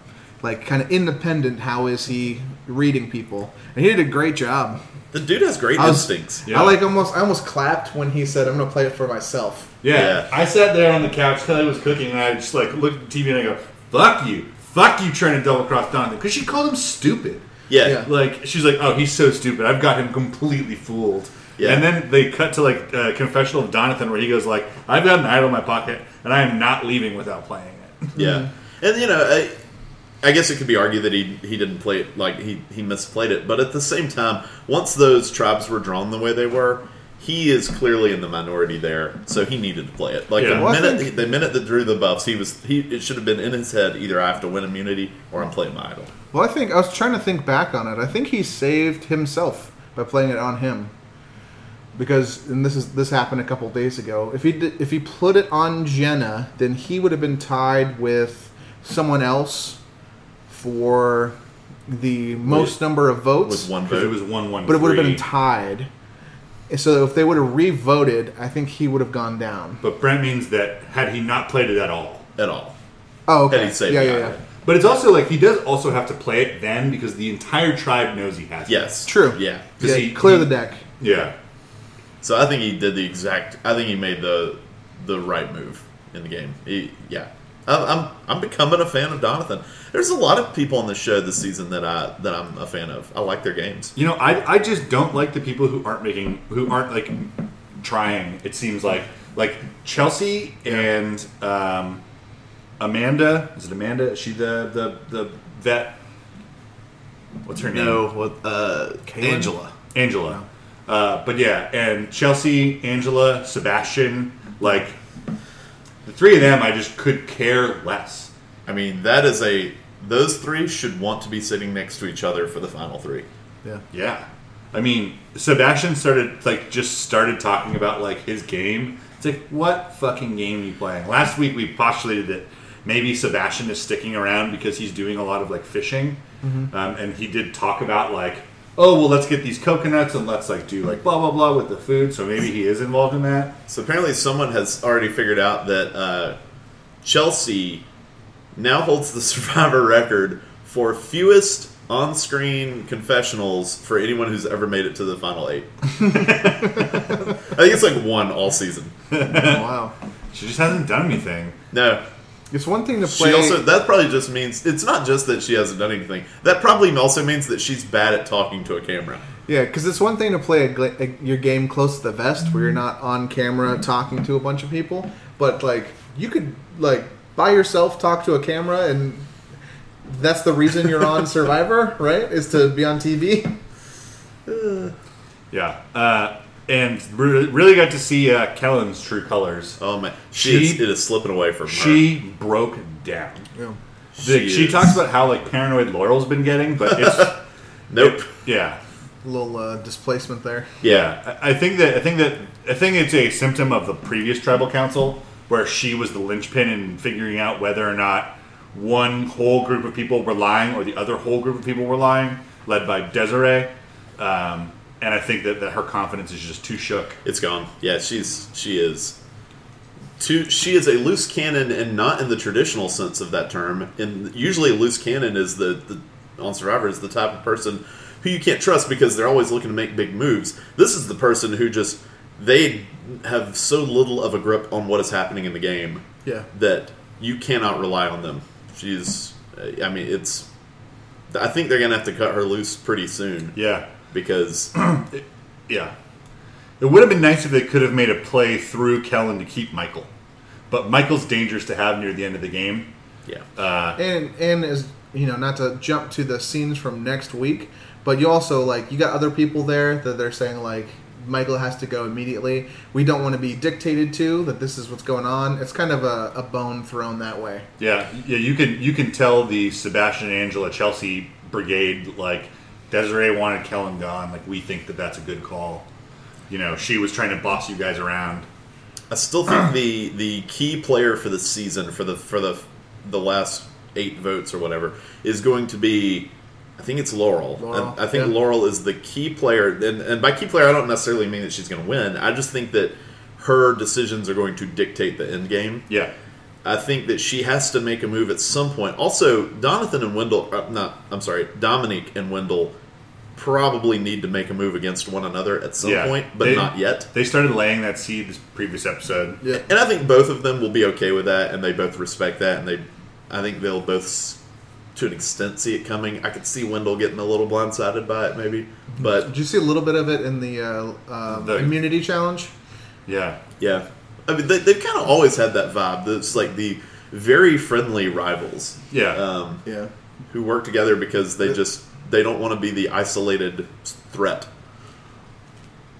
like kind of independent. How is he reading people? And he did a great job. The dude has great I was- instincts. Yeah. I like almost I almost clapped when he said, "I'm going to play it for myself." Yeah. Yeah. I sat there on the couch. Kelly was cooking, and I just like looked at the TV and I go, "Fuck you, fuck you, trying to double cross Donathan," because she called him stupid. Yeah. Yeah. Like she's like, "Oh, he's so stupid. I've got him completely fooled." Yeah. And then they cut to like uh, confessional of Donathan, where he goes like, "I've got an idol in my pocket, and I am not leaving without playing it." Yeah, and you know, I, I guess it could be argued that he he didn't play it like he he misplayed it, but at the same time, once those tribes were drawn the way they were, he is clearly in the minority there, so he needed to play it. Like Yeah. the Well, minute think- the minute that drew the buffs, he was he it should have been in his head either I have to win immunity or I'm playing my idol. Well, I think I was trying to think back on it. I think he saved himself by playing it on him. Because and this is this happened a couple days ago. If he did, if he put it on Jenna, then he would have been tied with someone else for the most number of votes. With one Because it was one one. but it would have been tied. So if they would have re-voted, I think he would have gone down. But Brent means that had he not played it at all. at all. Oh, okay. And he saved yeah, yeah, yeah. But it's also like he does also have to play it then because the entire tribe knows he has. it. Yes, True. Yeah, 'Cause Yeah, he- clear he- the deck. Yeah. So I think he did the exact. I think he made the the right move in the game. He, yeah, I'm, I'm I'm becoming a fan of Donathan. There's a lot of people on the show this season that I that I'm a fan of. I like their games. You know, I, I just don't like the people who aren't making who aren't like trying. It seems like like Chelsea and um, Amanda. Is it Amanda? Is she the the the vet? What's her name? No, what uh, Kaylin? Angela. Angela. Uh, but yeah, and Chelsea, Angela, Sebastian, like the three of them, I just could care less. I mean, that is a. Those three should want to be sitting next to each other for the final three. Yeah. Yeah. I mean, Sebastian started like just started talking about like his game. It's like, what fucking game are you playing? Last week we postulated that maybe Sebastian is sticking around because he's doing a lot of like fishing, um, and he did talk about like, oh well, let's get these coconuts and let's like do like blah blah blah with the food. So maybe he is involved in that. So apparently, someone has already figured out that uh, Chelsea now holds the Survivor record for fewest on-screen confessionals for anyone who's ever made it to the final eight. I think it's like one all season. wow. She just hasn't done anything. No, It's one thing to play. She also that probably just means it's not just that she hasn't done anything. That probably also means that she's bad at talking to a camera. Yeah, because it's one thing to play a, a, your game close to the vest, where you're not on camera talking to a bunch of people, but like you could like by yourself talk to a camera, and that's the reason you're on Survivor, right? Is to be on TV. Yeah. Uh, and re- really got to see uh, Kellyn's true colors. Oh man, she, She- is, it is slipping away from her. She broke down. Yeah. She, she talks about how like paranoid Laurel's been getting, but it's Nope. yeah, A little uh, displacement there. yeah. I I think that I think that I think it's a symptom of the previous tribal council where she was the linchpin in figuring out whether or not one whole group of people were lying or the other whole group of people were lying, led by Desiree. Um, and I think that, that her confidence is just too shook. It's gone. Yeah, she's she is. Too, she is a loose cannon, and not in the traditional sense of that term. And usually, a loose cannon is the, the on Survivor is the type of person who you can't trust because they're always looking to make big moves. This is the person who just they have so little of a grip on what is happening in the game Yeah. that you cannot rely on them. She's, I mean, it's. I think they're gonna have to cut her loose pretty soon Yeah. Because Yeah. It would have been nice if they could have made a play through Kellyn to keep Michael. But Michael's dangerous to have near the end of the game. yeah, Uh, and and as you know, not to jump to the scenes from next week, but you also like you got other people there that they're saying like Michael has to go immediately. We don't want to be dictated to that this is what's going on. It's kind of a, a bone thrown that way. yeah, yeah. You can you can tell the Sebastian Angela Chelsea brigade like Desiree wanted Kellyn gone. Like we think that that's a good call. You know, she was trying to boss you guys around. I still think the the key player for the season for the for the the last eight votes or whatever is going to be. I think it's Laurel. Laurel, I, I think yeah. Laurel is the key player, and, and by key player, I don't necessarily mean that she's going to win. I just think that her decisions are going to dictate the end game. Yeah, I think that she has to make a move at some point. Also, Donathan and Wendell, uh, not I'm sorry, Dominique and Wendell probably need to make a move against one another at some yeah. point, but They- not yet. They started laying that seed this previous episode. Yeah. And I think both of them will be okay with that, and they both respect that, and they, I think they'll both, to an extent, see it coming. I could see Wendell getting a little blindsided by it, maybe, but Did you see a little bit of it in the, uh, um, The- immunity challenge? Yeah, yeah, I mean they, they've kind of always had that vibe. It's like the very friendly rivals, yeah. um, Yeah. who work together because they just they don't want to be the isolated threat.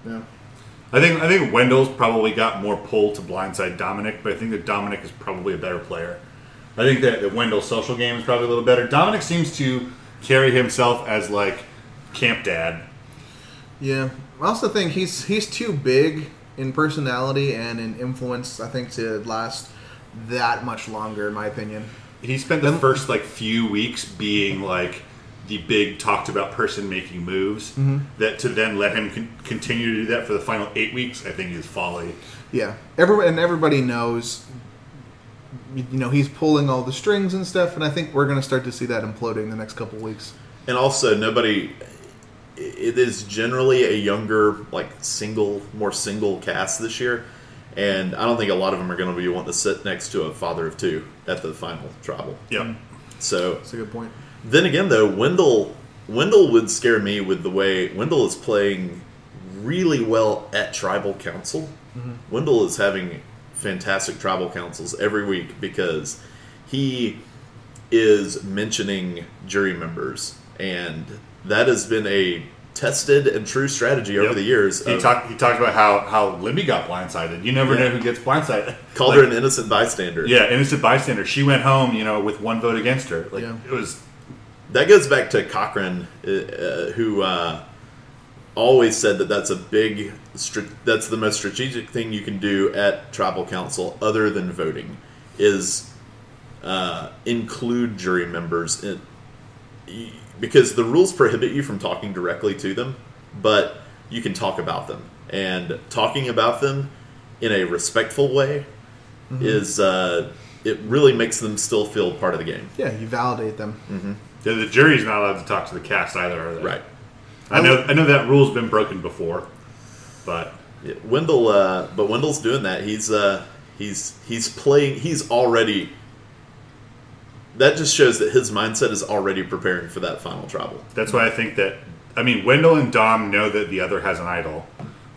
Yeah. I think I think Wendell's probably got more pull to blindside Dominic, but I think that Dominic is probably a better player. I think that, that Wendell's social game is probably a little better. Dominic seems to carry himself as like camp dad. Yeah, I also think he's he's too big in personality and in influence. I think to last that much longer, in my opinion. He spent the first like few weeks being like the big talked about person making moves. Mm-hmm. That to then let him con- continue to do that for the final eight weeks, I think is folly. Yeah, everybody and everybody knows. You know, he's pulling all the strings and stuff, and I think we're going to start to see that imploding in the next couple weeks. And also, nobody. It is generally a younger, like single, more single cast this year, and I don't think a lot of them are going to be wanting to sit next to a father of two at the final tribal. Yep. Hmm. So That's a good point. then again, though, Wendell Wendell would scare me with the way Wendell is playing really well at tribal council. Mm-hmm. Wendell is having fantastic tribal councils every week because he is mentioning jury members, and that has been a tested and true strategy over Yep. the years. He talked. He talked about how how Libby got blindsided. You never Yeah. know who gets blindsided. called Like, her an innocent bystander. Yeah, innocent bystander. She went home, you know, with one vote against her. Like Yeah. it was. That goes back to Cochran, uh, uh, who uh, always said that that's a big, str- that's the most strategic thing you can do at tribal council, other than voting, is uh, include jury members in, y- because the rules prohibit you from talking directly to them, but you can talk about them, and talking about them in a respectful way is uh, it really makes them still feel part of the game. Yeah, you validate them. The, the jury's not allowed to talk to the cast either, are they? Right. I know. I know that rule's been broken before, but Yeah, Wendell, uh, but Wendell's doing that. He's uh, he's he's playing. He's already that just shows that his mindset is already preparing for that final tribal. That's why I think that I mean Wendell and Dom know that the other has an idol,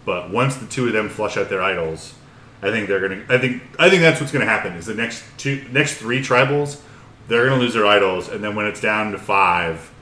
but once the two of them flush out their idols, I think they're gonna. I think I think that's what's gonna happen. Is the next two next three tribals, they're gonna lose their idols, and then when it's down to five,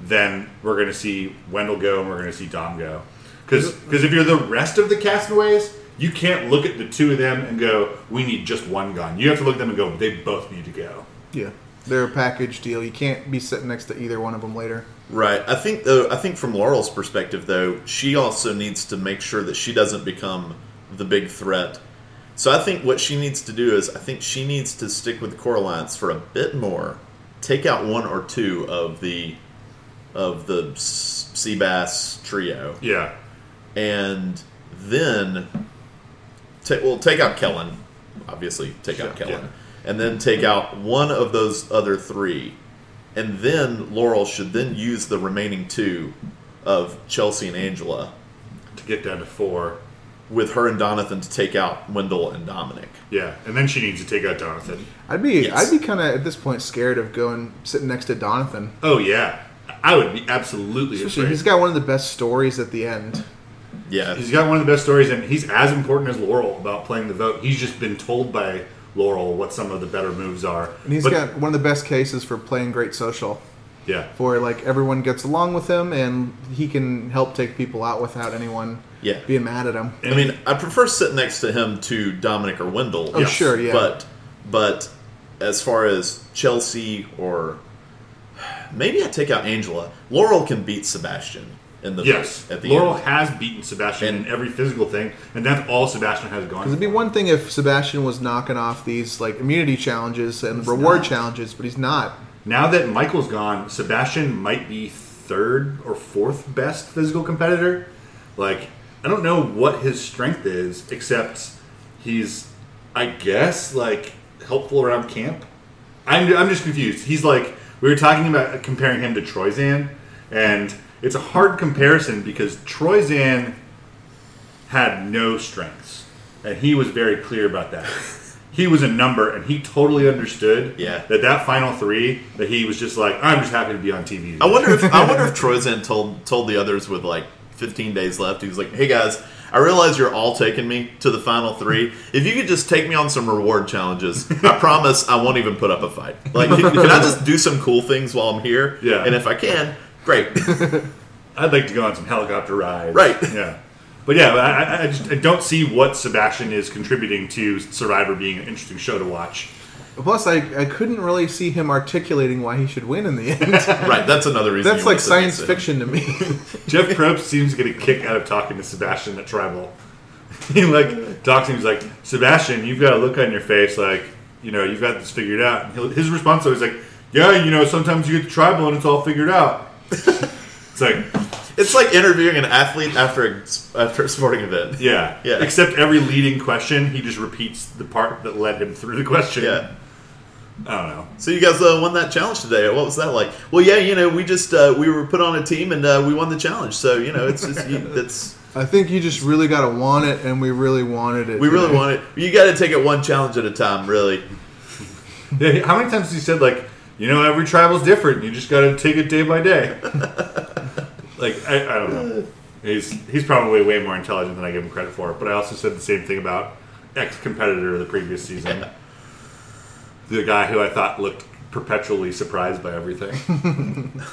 then we're gonna see Wendell go and we're gonna see Dom go. Because if you're the rest of the castaways, you can't look at the two of them and go, "We need just one gun." You have to look at them and go, "They both need to go." Yeah, they're a package deal. You can't be sitting next to either one of them later. Right. I think though. I think from Laurel's perspective, though, she also needs to make sure that she doesn't become the big threat. So I think what she needs to do is, I think she needs to stick with the Core Alliance for a bit more. Take out one or two of the of the S- Seabass trio, Yeah, and then ta- well, take out Kellyn. Obviously, take out Sure, Kellyn, yeah. And then take out one of those other three, and then Laurel should then use the remaining two of Chelsea and Angela to get down to four. with her and Donathan to take out Wendell and Dominic. Yeah, and then she needs to take out Donathan. I'd be Yes. I'd be kind of at this point scared of going sitting next to Donathan. Oh yeah, I would be absolutely Especially, he's got one of the best stories at the end. Yeah, He's got one of the best stories, and he's as important as Laurel about playing the vote. He's just been told by Laurel what some of the better moves are. And he's But- got one of the best cases for playing great social. yeah, For like everyone gets along with him and he can help take people out without anyone Yeah. being mad at him. I mean, I prefer sitting next to him to Dominic or Wendell. Oh, sure, yeah. But but as far as Chelsea or maybe I take out Angela. Laurel can beat Sebastian in the yes. at the Laurel end. has beaten Sebastian And- in every physical thing, and that's all Sebastian has gone. Because it'd be one thing if Sebastian was knocking off these like immunity challenges and reward not. challenges, but he's not. Now that Michael's gone, Sebastian might be third or fourth best physical competitor. Like, I don't know what his strength is, except he's, I guess, like helpful around camp. I'm, I'm just confused. He's like, we were talking about comparing him to Troyzan, and it's a hard comparison because Troyzan had no strengths, and he was very clear about that. He was a number, and he totally understood Yeah. that that final three that he was just like, I'm just happy to be on TV. I wonder if I wonder if Troyzan told told the others with like 15 days left. He was like, "Hey guys, I realize you're all taking me to the final three. If you could just take me on some reward challenges, I promise I won't even put up a fight. Like, can, can I just do some cool things while I'm here? Yeah. And if I can, great. I'd like to go on some helicopter rides. Right. Yeah. But yeah, I, I- I just I don't see what Sebastian is contributing to Survivor being an interesting show to watch. Plus, I, I couldn't really see him articulating why he should win in the end. right. That's another reason. That's like science fiction to me. Jeff Probst seems to get a kick out of talking to Sebastian at Tribal. He like talks to him. He's like, Sebastian, you've got a look on your face like you know you've got this figured out. And he'll, his response is always like, Yeah, you know, sometimes you get to Tribal and it's all figured out. It's like, It's like interviewing an athlete after a, after a sporting event. yeah, Yeah. Except every leading question, he just repeats the part that led him through the question. Yeah. I don't know. So you guys uh, won that challenge today. What was that like? Well, yeah, you know, we just uh, we were put on a team and uh, we won the challenge. So you know, it's just you, it's I think you just really got to want it, and we really wanted it. we really today. want it. You got to take it one challenge at a time, really. Yeah, how many times has he said like, you know, every tribal's different. You just got to take it day by day. like I, I don't know. He's he's probably way more intelligent than I give him credit for. But I also said the same thing about ex competitor of the previous season, the guy who I thought looked perpetually surprised by everything.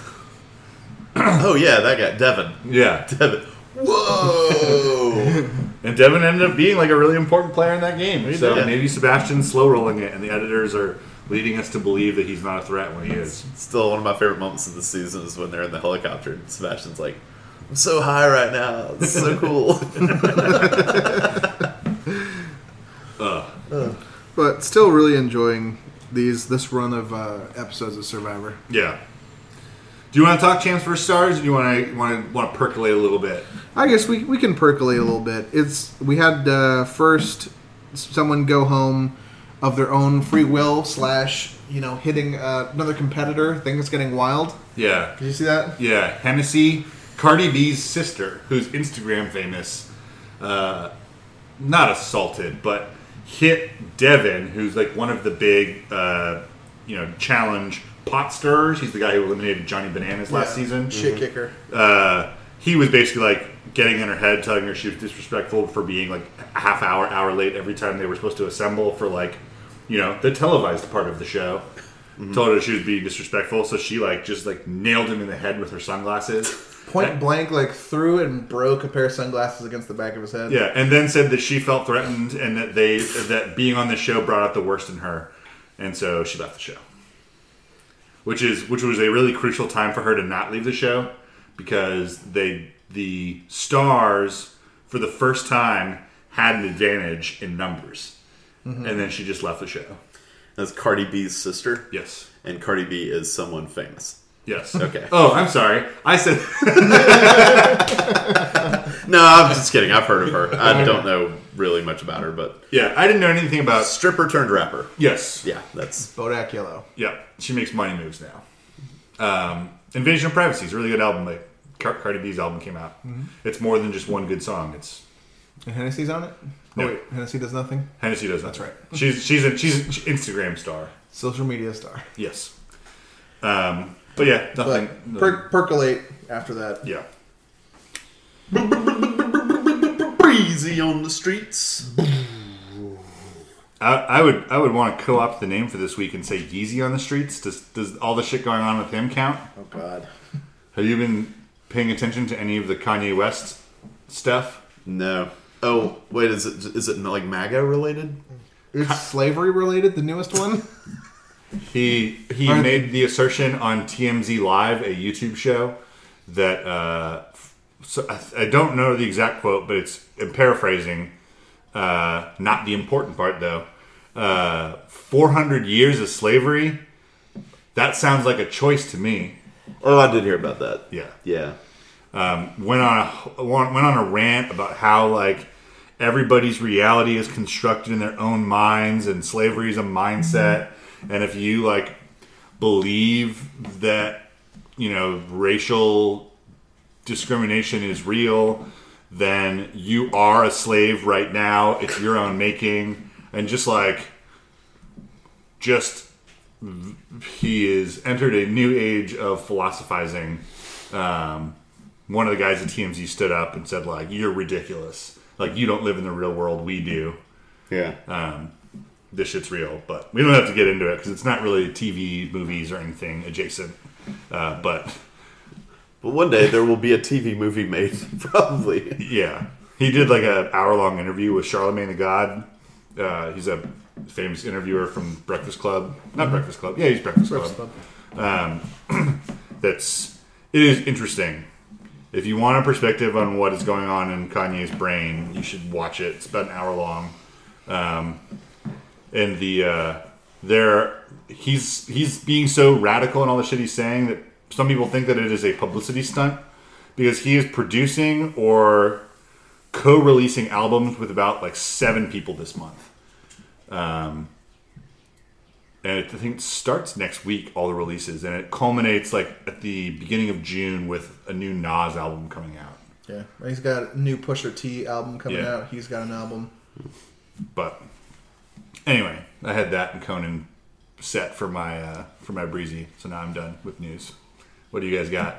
Oh yeah, that guy, Devin. yeah, Devin. Whoa. and Devin ended up being like a really important player in that game. So did. maybe Sebastian's slow rolling it, and the editors are leading us to believe that he's not a threat when he is. Still, one of my favorite moments of the season is when they're in the helicopter and Sebastian's like, "I'm so high right now. It's so cool." but still really enjoying these this run of uh, episodes of Survivor. Yeah. Do you want to talk champs versus stars? Or do you want to want to want to percolate a little bit? I guess we, we can percolate a little bit. It's we had uh, first someone go home of their own free will slash you know hitting uh, another competitor. Things getting wild. Yeah, Did you see that? yeah. Hennessy, Cardi B's sister, who's Instagram famous, uh, not assaulted, but hit Devin, who's like one of the big uh, you know challenge pot stirrers. He's the guy who eliminated Johnny Bananas last Yeah. season. Shit kicker. Uh, he was basically like getting in her head, telling her she was disrespectful for being like a half hour, hour late every time they were supposed to assemble for like, you know, the televised part of the show. Mm-hmm. Told her she was being disrespectful, so she like just like nailed him in the head with her sunglasses. Point blank, like threw and broke a pair of sunglasses against the back of his head. Yeah, and then said that she felt threatened and that they that being on the show brought out the worst in her, and so she left the show. Which is which was a really crucial time for her to not leave the show because they the stars for the first time had an advantage in numbers, and then she just left the show. That's Cardi B's sister, Yes. and Cardi B is someone famous. Yes. Okay. Oh, I'm sorry. I said No, I'm just kidding. I've heard of her. I don't know really much about her, but yeah. I didn't know anything about. stripper turned rapper. Yes. Yeah, that's Bodak Yellow. Yeah, she makes money moves now. Um, Invasion of Privacy is a really good album. Like Car- Cardi B's album came out. It's more than just one good song. It's And Hennessy's on it? No. Oh, wait. Hennessy does nothing? Hennessy does. That's right. She's she's a she's an Instagram star. Social media star. Yes. Um, but yeah, nothing. But per- percolate after that. yeah. breezy on the streets. I, I would I would want to co-opt the name for this week and say Yeezy on the streets. Does does all the shit going on with him count? Oh, God. Have you been paying attention to any of the Kanye West stuff? No. Oh, wait, is it is it like MAGA related? Is slavery related, the newest one? He he Are- made the assertion on TMZ Live, a YouTube show, that uh, so I, I don't know the exact quote, but it's I'm paraphrasing. Uh, not the important part though. Uh, 400 years of slavery. That sounds like a choice to me. Oh, I did hear about that. Yeah. Yeah. went on a went on a rant about how like everybody's reality is constructed in their own minds and slavery is a mindset. And if you like believe that you know racial discrimination is real then you are a slave right now it's your own making. And just like just he is entered a new age of philosophizing. Um, one of the guys at TMZ stood up and said like you're ridiculous like you don't live in the real world we do Yeah. um, this shit's real but we don't have to get into it because it's not really TV movies or anything adjacent uh, but but one day there will be a TV movie made, probably. yeah he did like an hour long interview with Charlamagne the God uh, he's a famous interviewer from Breakfast Club not Breakfast Club yeah he's Breakfast, Club. Um, that's it is interesting. If you want a perspective on what is going on in Kanye's brain, you should watch it. It's about an hour long, um, and the uh, there he's he's being so radical in all the shit he's saying that some people think that it is a publicity stunt because he is producing or co-releasing albums with about like seven people this month. Um, and it, I think it starts next week. All the releases, and it culminates like at the beginning of June with a new Nas album coming out. Yeah. He's got a new Pusha T album coming Yeah. out. He's got an album. But anyway, I had that and Conan set for my uh, for my breezy. So now I'm done with news. What do you guys got?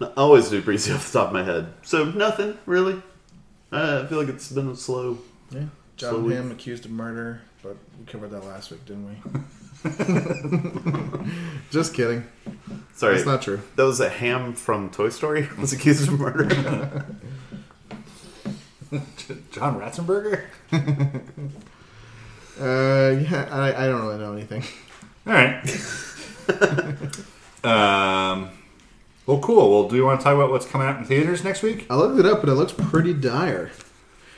I always do breezy off the top of my head. So nothing really. Uh, I feel like it's been a slow. Yeah. John Slowly. Hamm accused of murder, but we covered that last week, didn't we? Just kidding. Sorry, That's not true. that was a ham from Toy Story. Was accused of murder. John Ratzenberger. Uh, yeah, I, I don't really know anything. All right. um. Well, cool. Well, do you want to talk about what's coming out in theaters next week? I looked it up, and it looks pretty dire.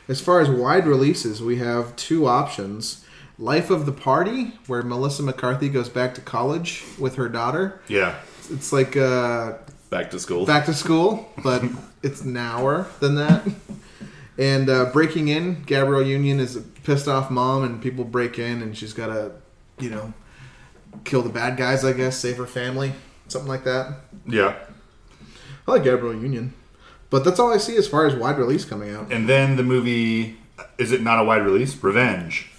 As far as wide releases, we have two options: Life of the Party, where Melissa McCarthy goes back to college with her daughter. Yeah. It's like uh, Back to school. back to school, but it's nower than that. And uh, breaking in, Gabrielle Union is a pissed off mom, and people break in, and she's got to, you know, kill the bad guys. I guess save her family, something like that. Yeah. I like Gabrielle Union, but that's all I see as far as wide release coming out. And then the movie is it not a wide release? Revenge.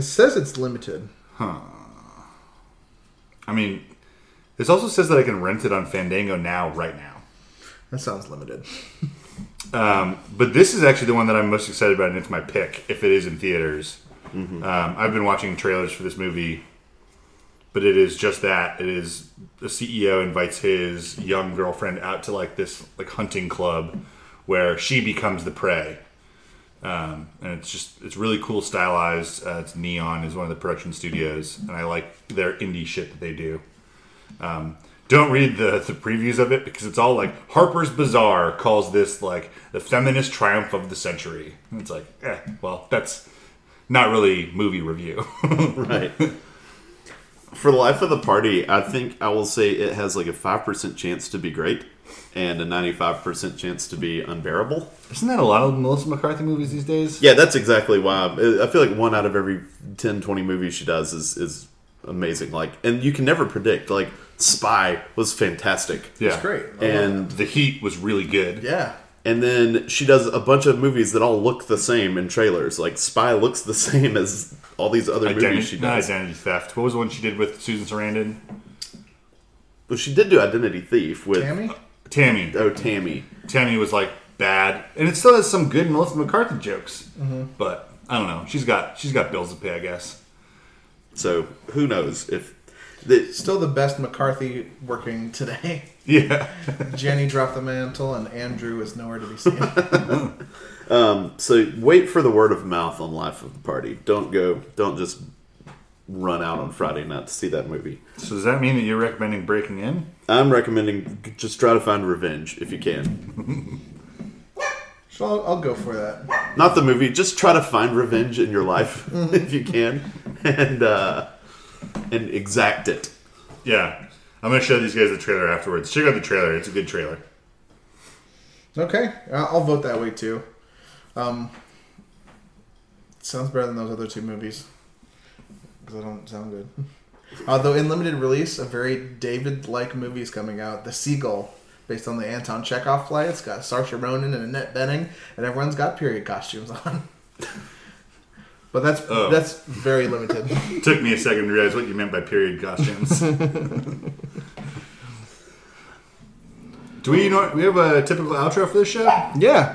It says it's limited. Huh. I mean, this also says that I can rent it on Fandango now, right now. That sounds limited. Um, but this is actually the one that I'm most excited about, and it's my pick if it is in theaters. Um, I've been watching trailers for this movie, but it is just that. It is the CEO invites his young girlfriend out to like this like hunting club where she becomes the prey. Um, and it's just it's really cool stylized. Uh, it's Neon is one of the production studios, and I like their indie shit that they do. Um, don't read the, the previews of it because it's all like Harper's Bazaar calls this like the feminist triumph of the century. And it's like, eh, well, that's not really movie review. right. For the life of the party, I think I will say it has like a five percent chance to be great, and a ninety-five percent chance to be unbearable. Isn't that a lot of Melissa McCarthy movies these days? Yeah, that's exactly why. I feel like one out of every 10, 20 movies she does is is amazing. Like, and you can never predict. Like, Spy was fantastic, yeah, It's great. and The Heat was really good. yeah. and then she does a bunch of movies that all look the same in trailers. Like, Spy looks the same as all these other movies she Identity, not does. identity theft. What was the one she did with Susan Sarandon? Well, she did do Identity Thief with Tammy? Tammy. Oh, Tammy. Tammy was like bad, and it still has some good Melissa McCarthy jokes. Mm-hmm. But I don't know. She's got she's got bills to pay, I guess. So who knows if the, Still the best McCarthy working today. Yeah. Jenny dropped the mantle, and Andrew is nowhere to be seen. Um, so wait for the word of mouth on Life of the Party. Don't go. Don't just run out on Friday night to see that movie. so does that mean that you're recommending Breaking In? I'm recommending just try to find revenge if you can. so I'll, I'll go for that. Not the movie. Just try to find revenge in your life if you can, and uh, and exact it. Yeah. I'm gonna show these guys the trailer afterwards. Check out the trailer. It's a good trailer. Okay, I'll I'll vote that way too. Um, sounds better than those other two movies because I don't sound good. Although in limited release, a very David-like movie is coming out, The Seagull, based on the Anton Chekhov play. It's got Saoirse Ronan and Annette Bening, and everyone's got period costumes on. But that's Oh. that's very limited. Took me a second to realize what you meant by period costumes. Do we know we have a typical outro for this show? Yeah.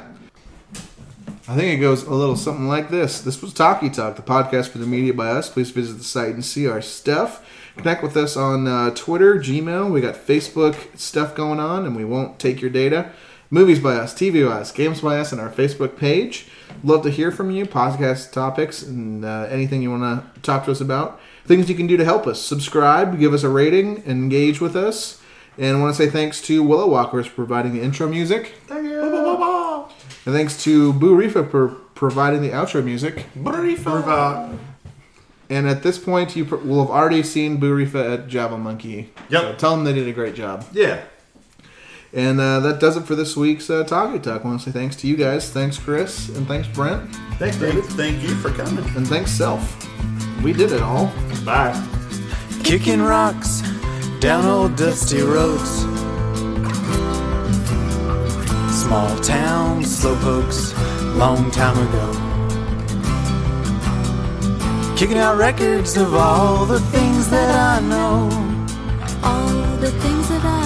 I think it goes a little something like this. This was Talkie Talk, the podcast for the media by us. Please visit the site and see our stuff. Connect with us on uh, Twitter, Gmail. We got Facebook stuff going on, and we won't take your data. Movies by us, TV by us, games by us, and our Facebook page. Love to hear from you, podcast topics, and uh, anything you want to talk to us about. Things you can do to help us. Subscribe, give us a rating, engage with us. And I want to say thanks to Willow Walkers for providing the intro music. Thank you. And thanks to Boo Rifa for providing the outro music. Rifa. And at this point, you pr- will have already seen Boo Rifa at Java Monkey. Yep. So tell them they did a great job. Yeah. And uh, that does it for this week's uh, Talkie Talk. I want to say thanks to you guys. Thanks, Chris. And thanks, Brent. Thanks, David. thank you for coming. And thanks, Self. We did it all. Bye. Kicking rocks down old dusty roads. Small town slowpokes, long time ago. Kicking out records of all the things that I know. all the things that I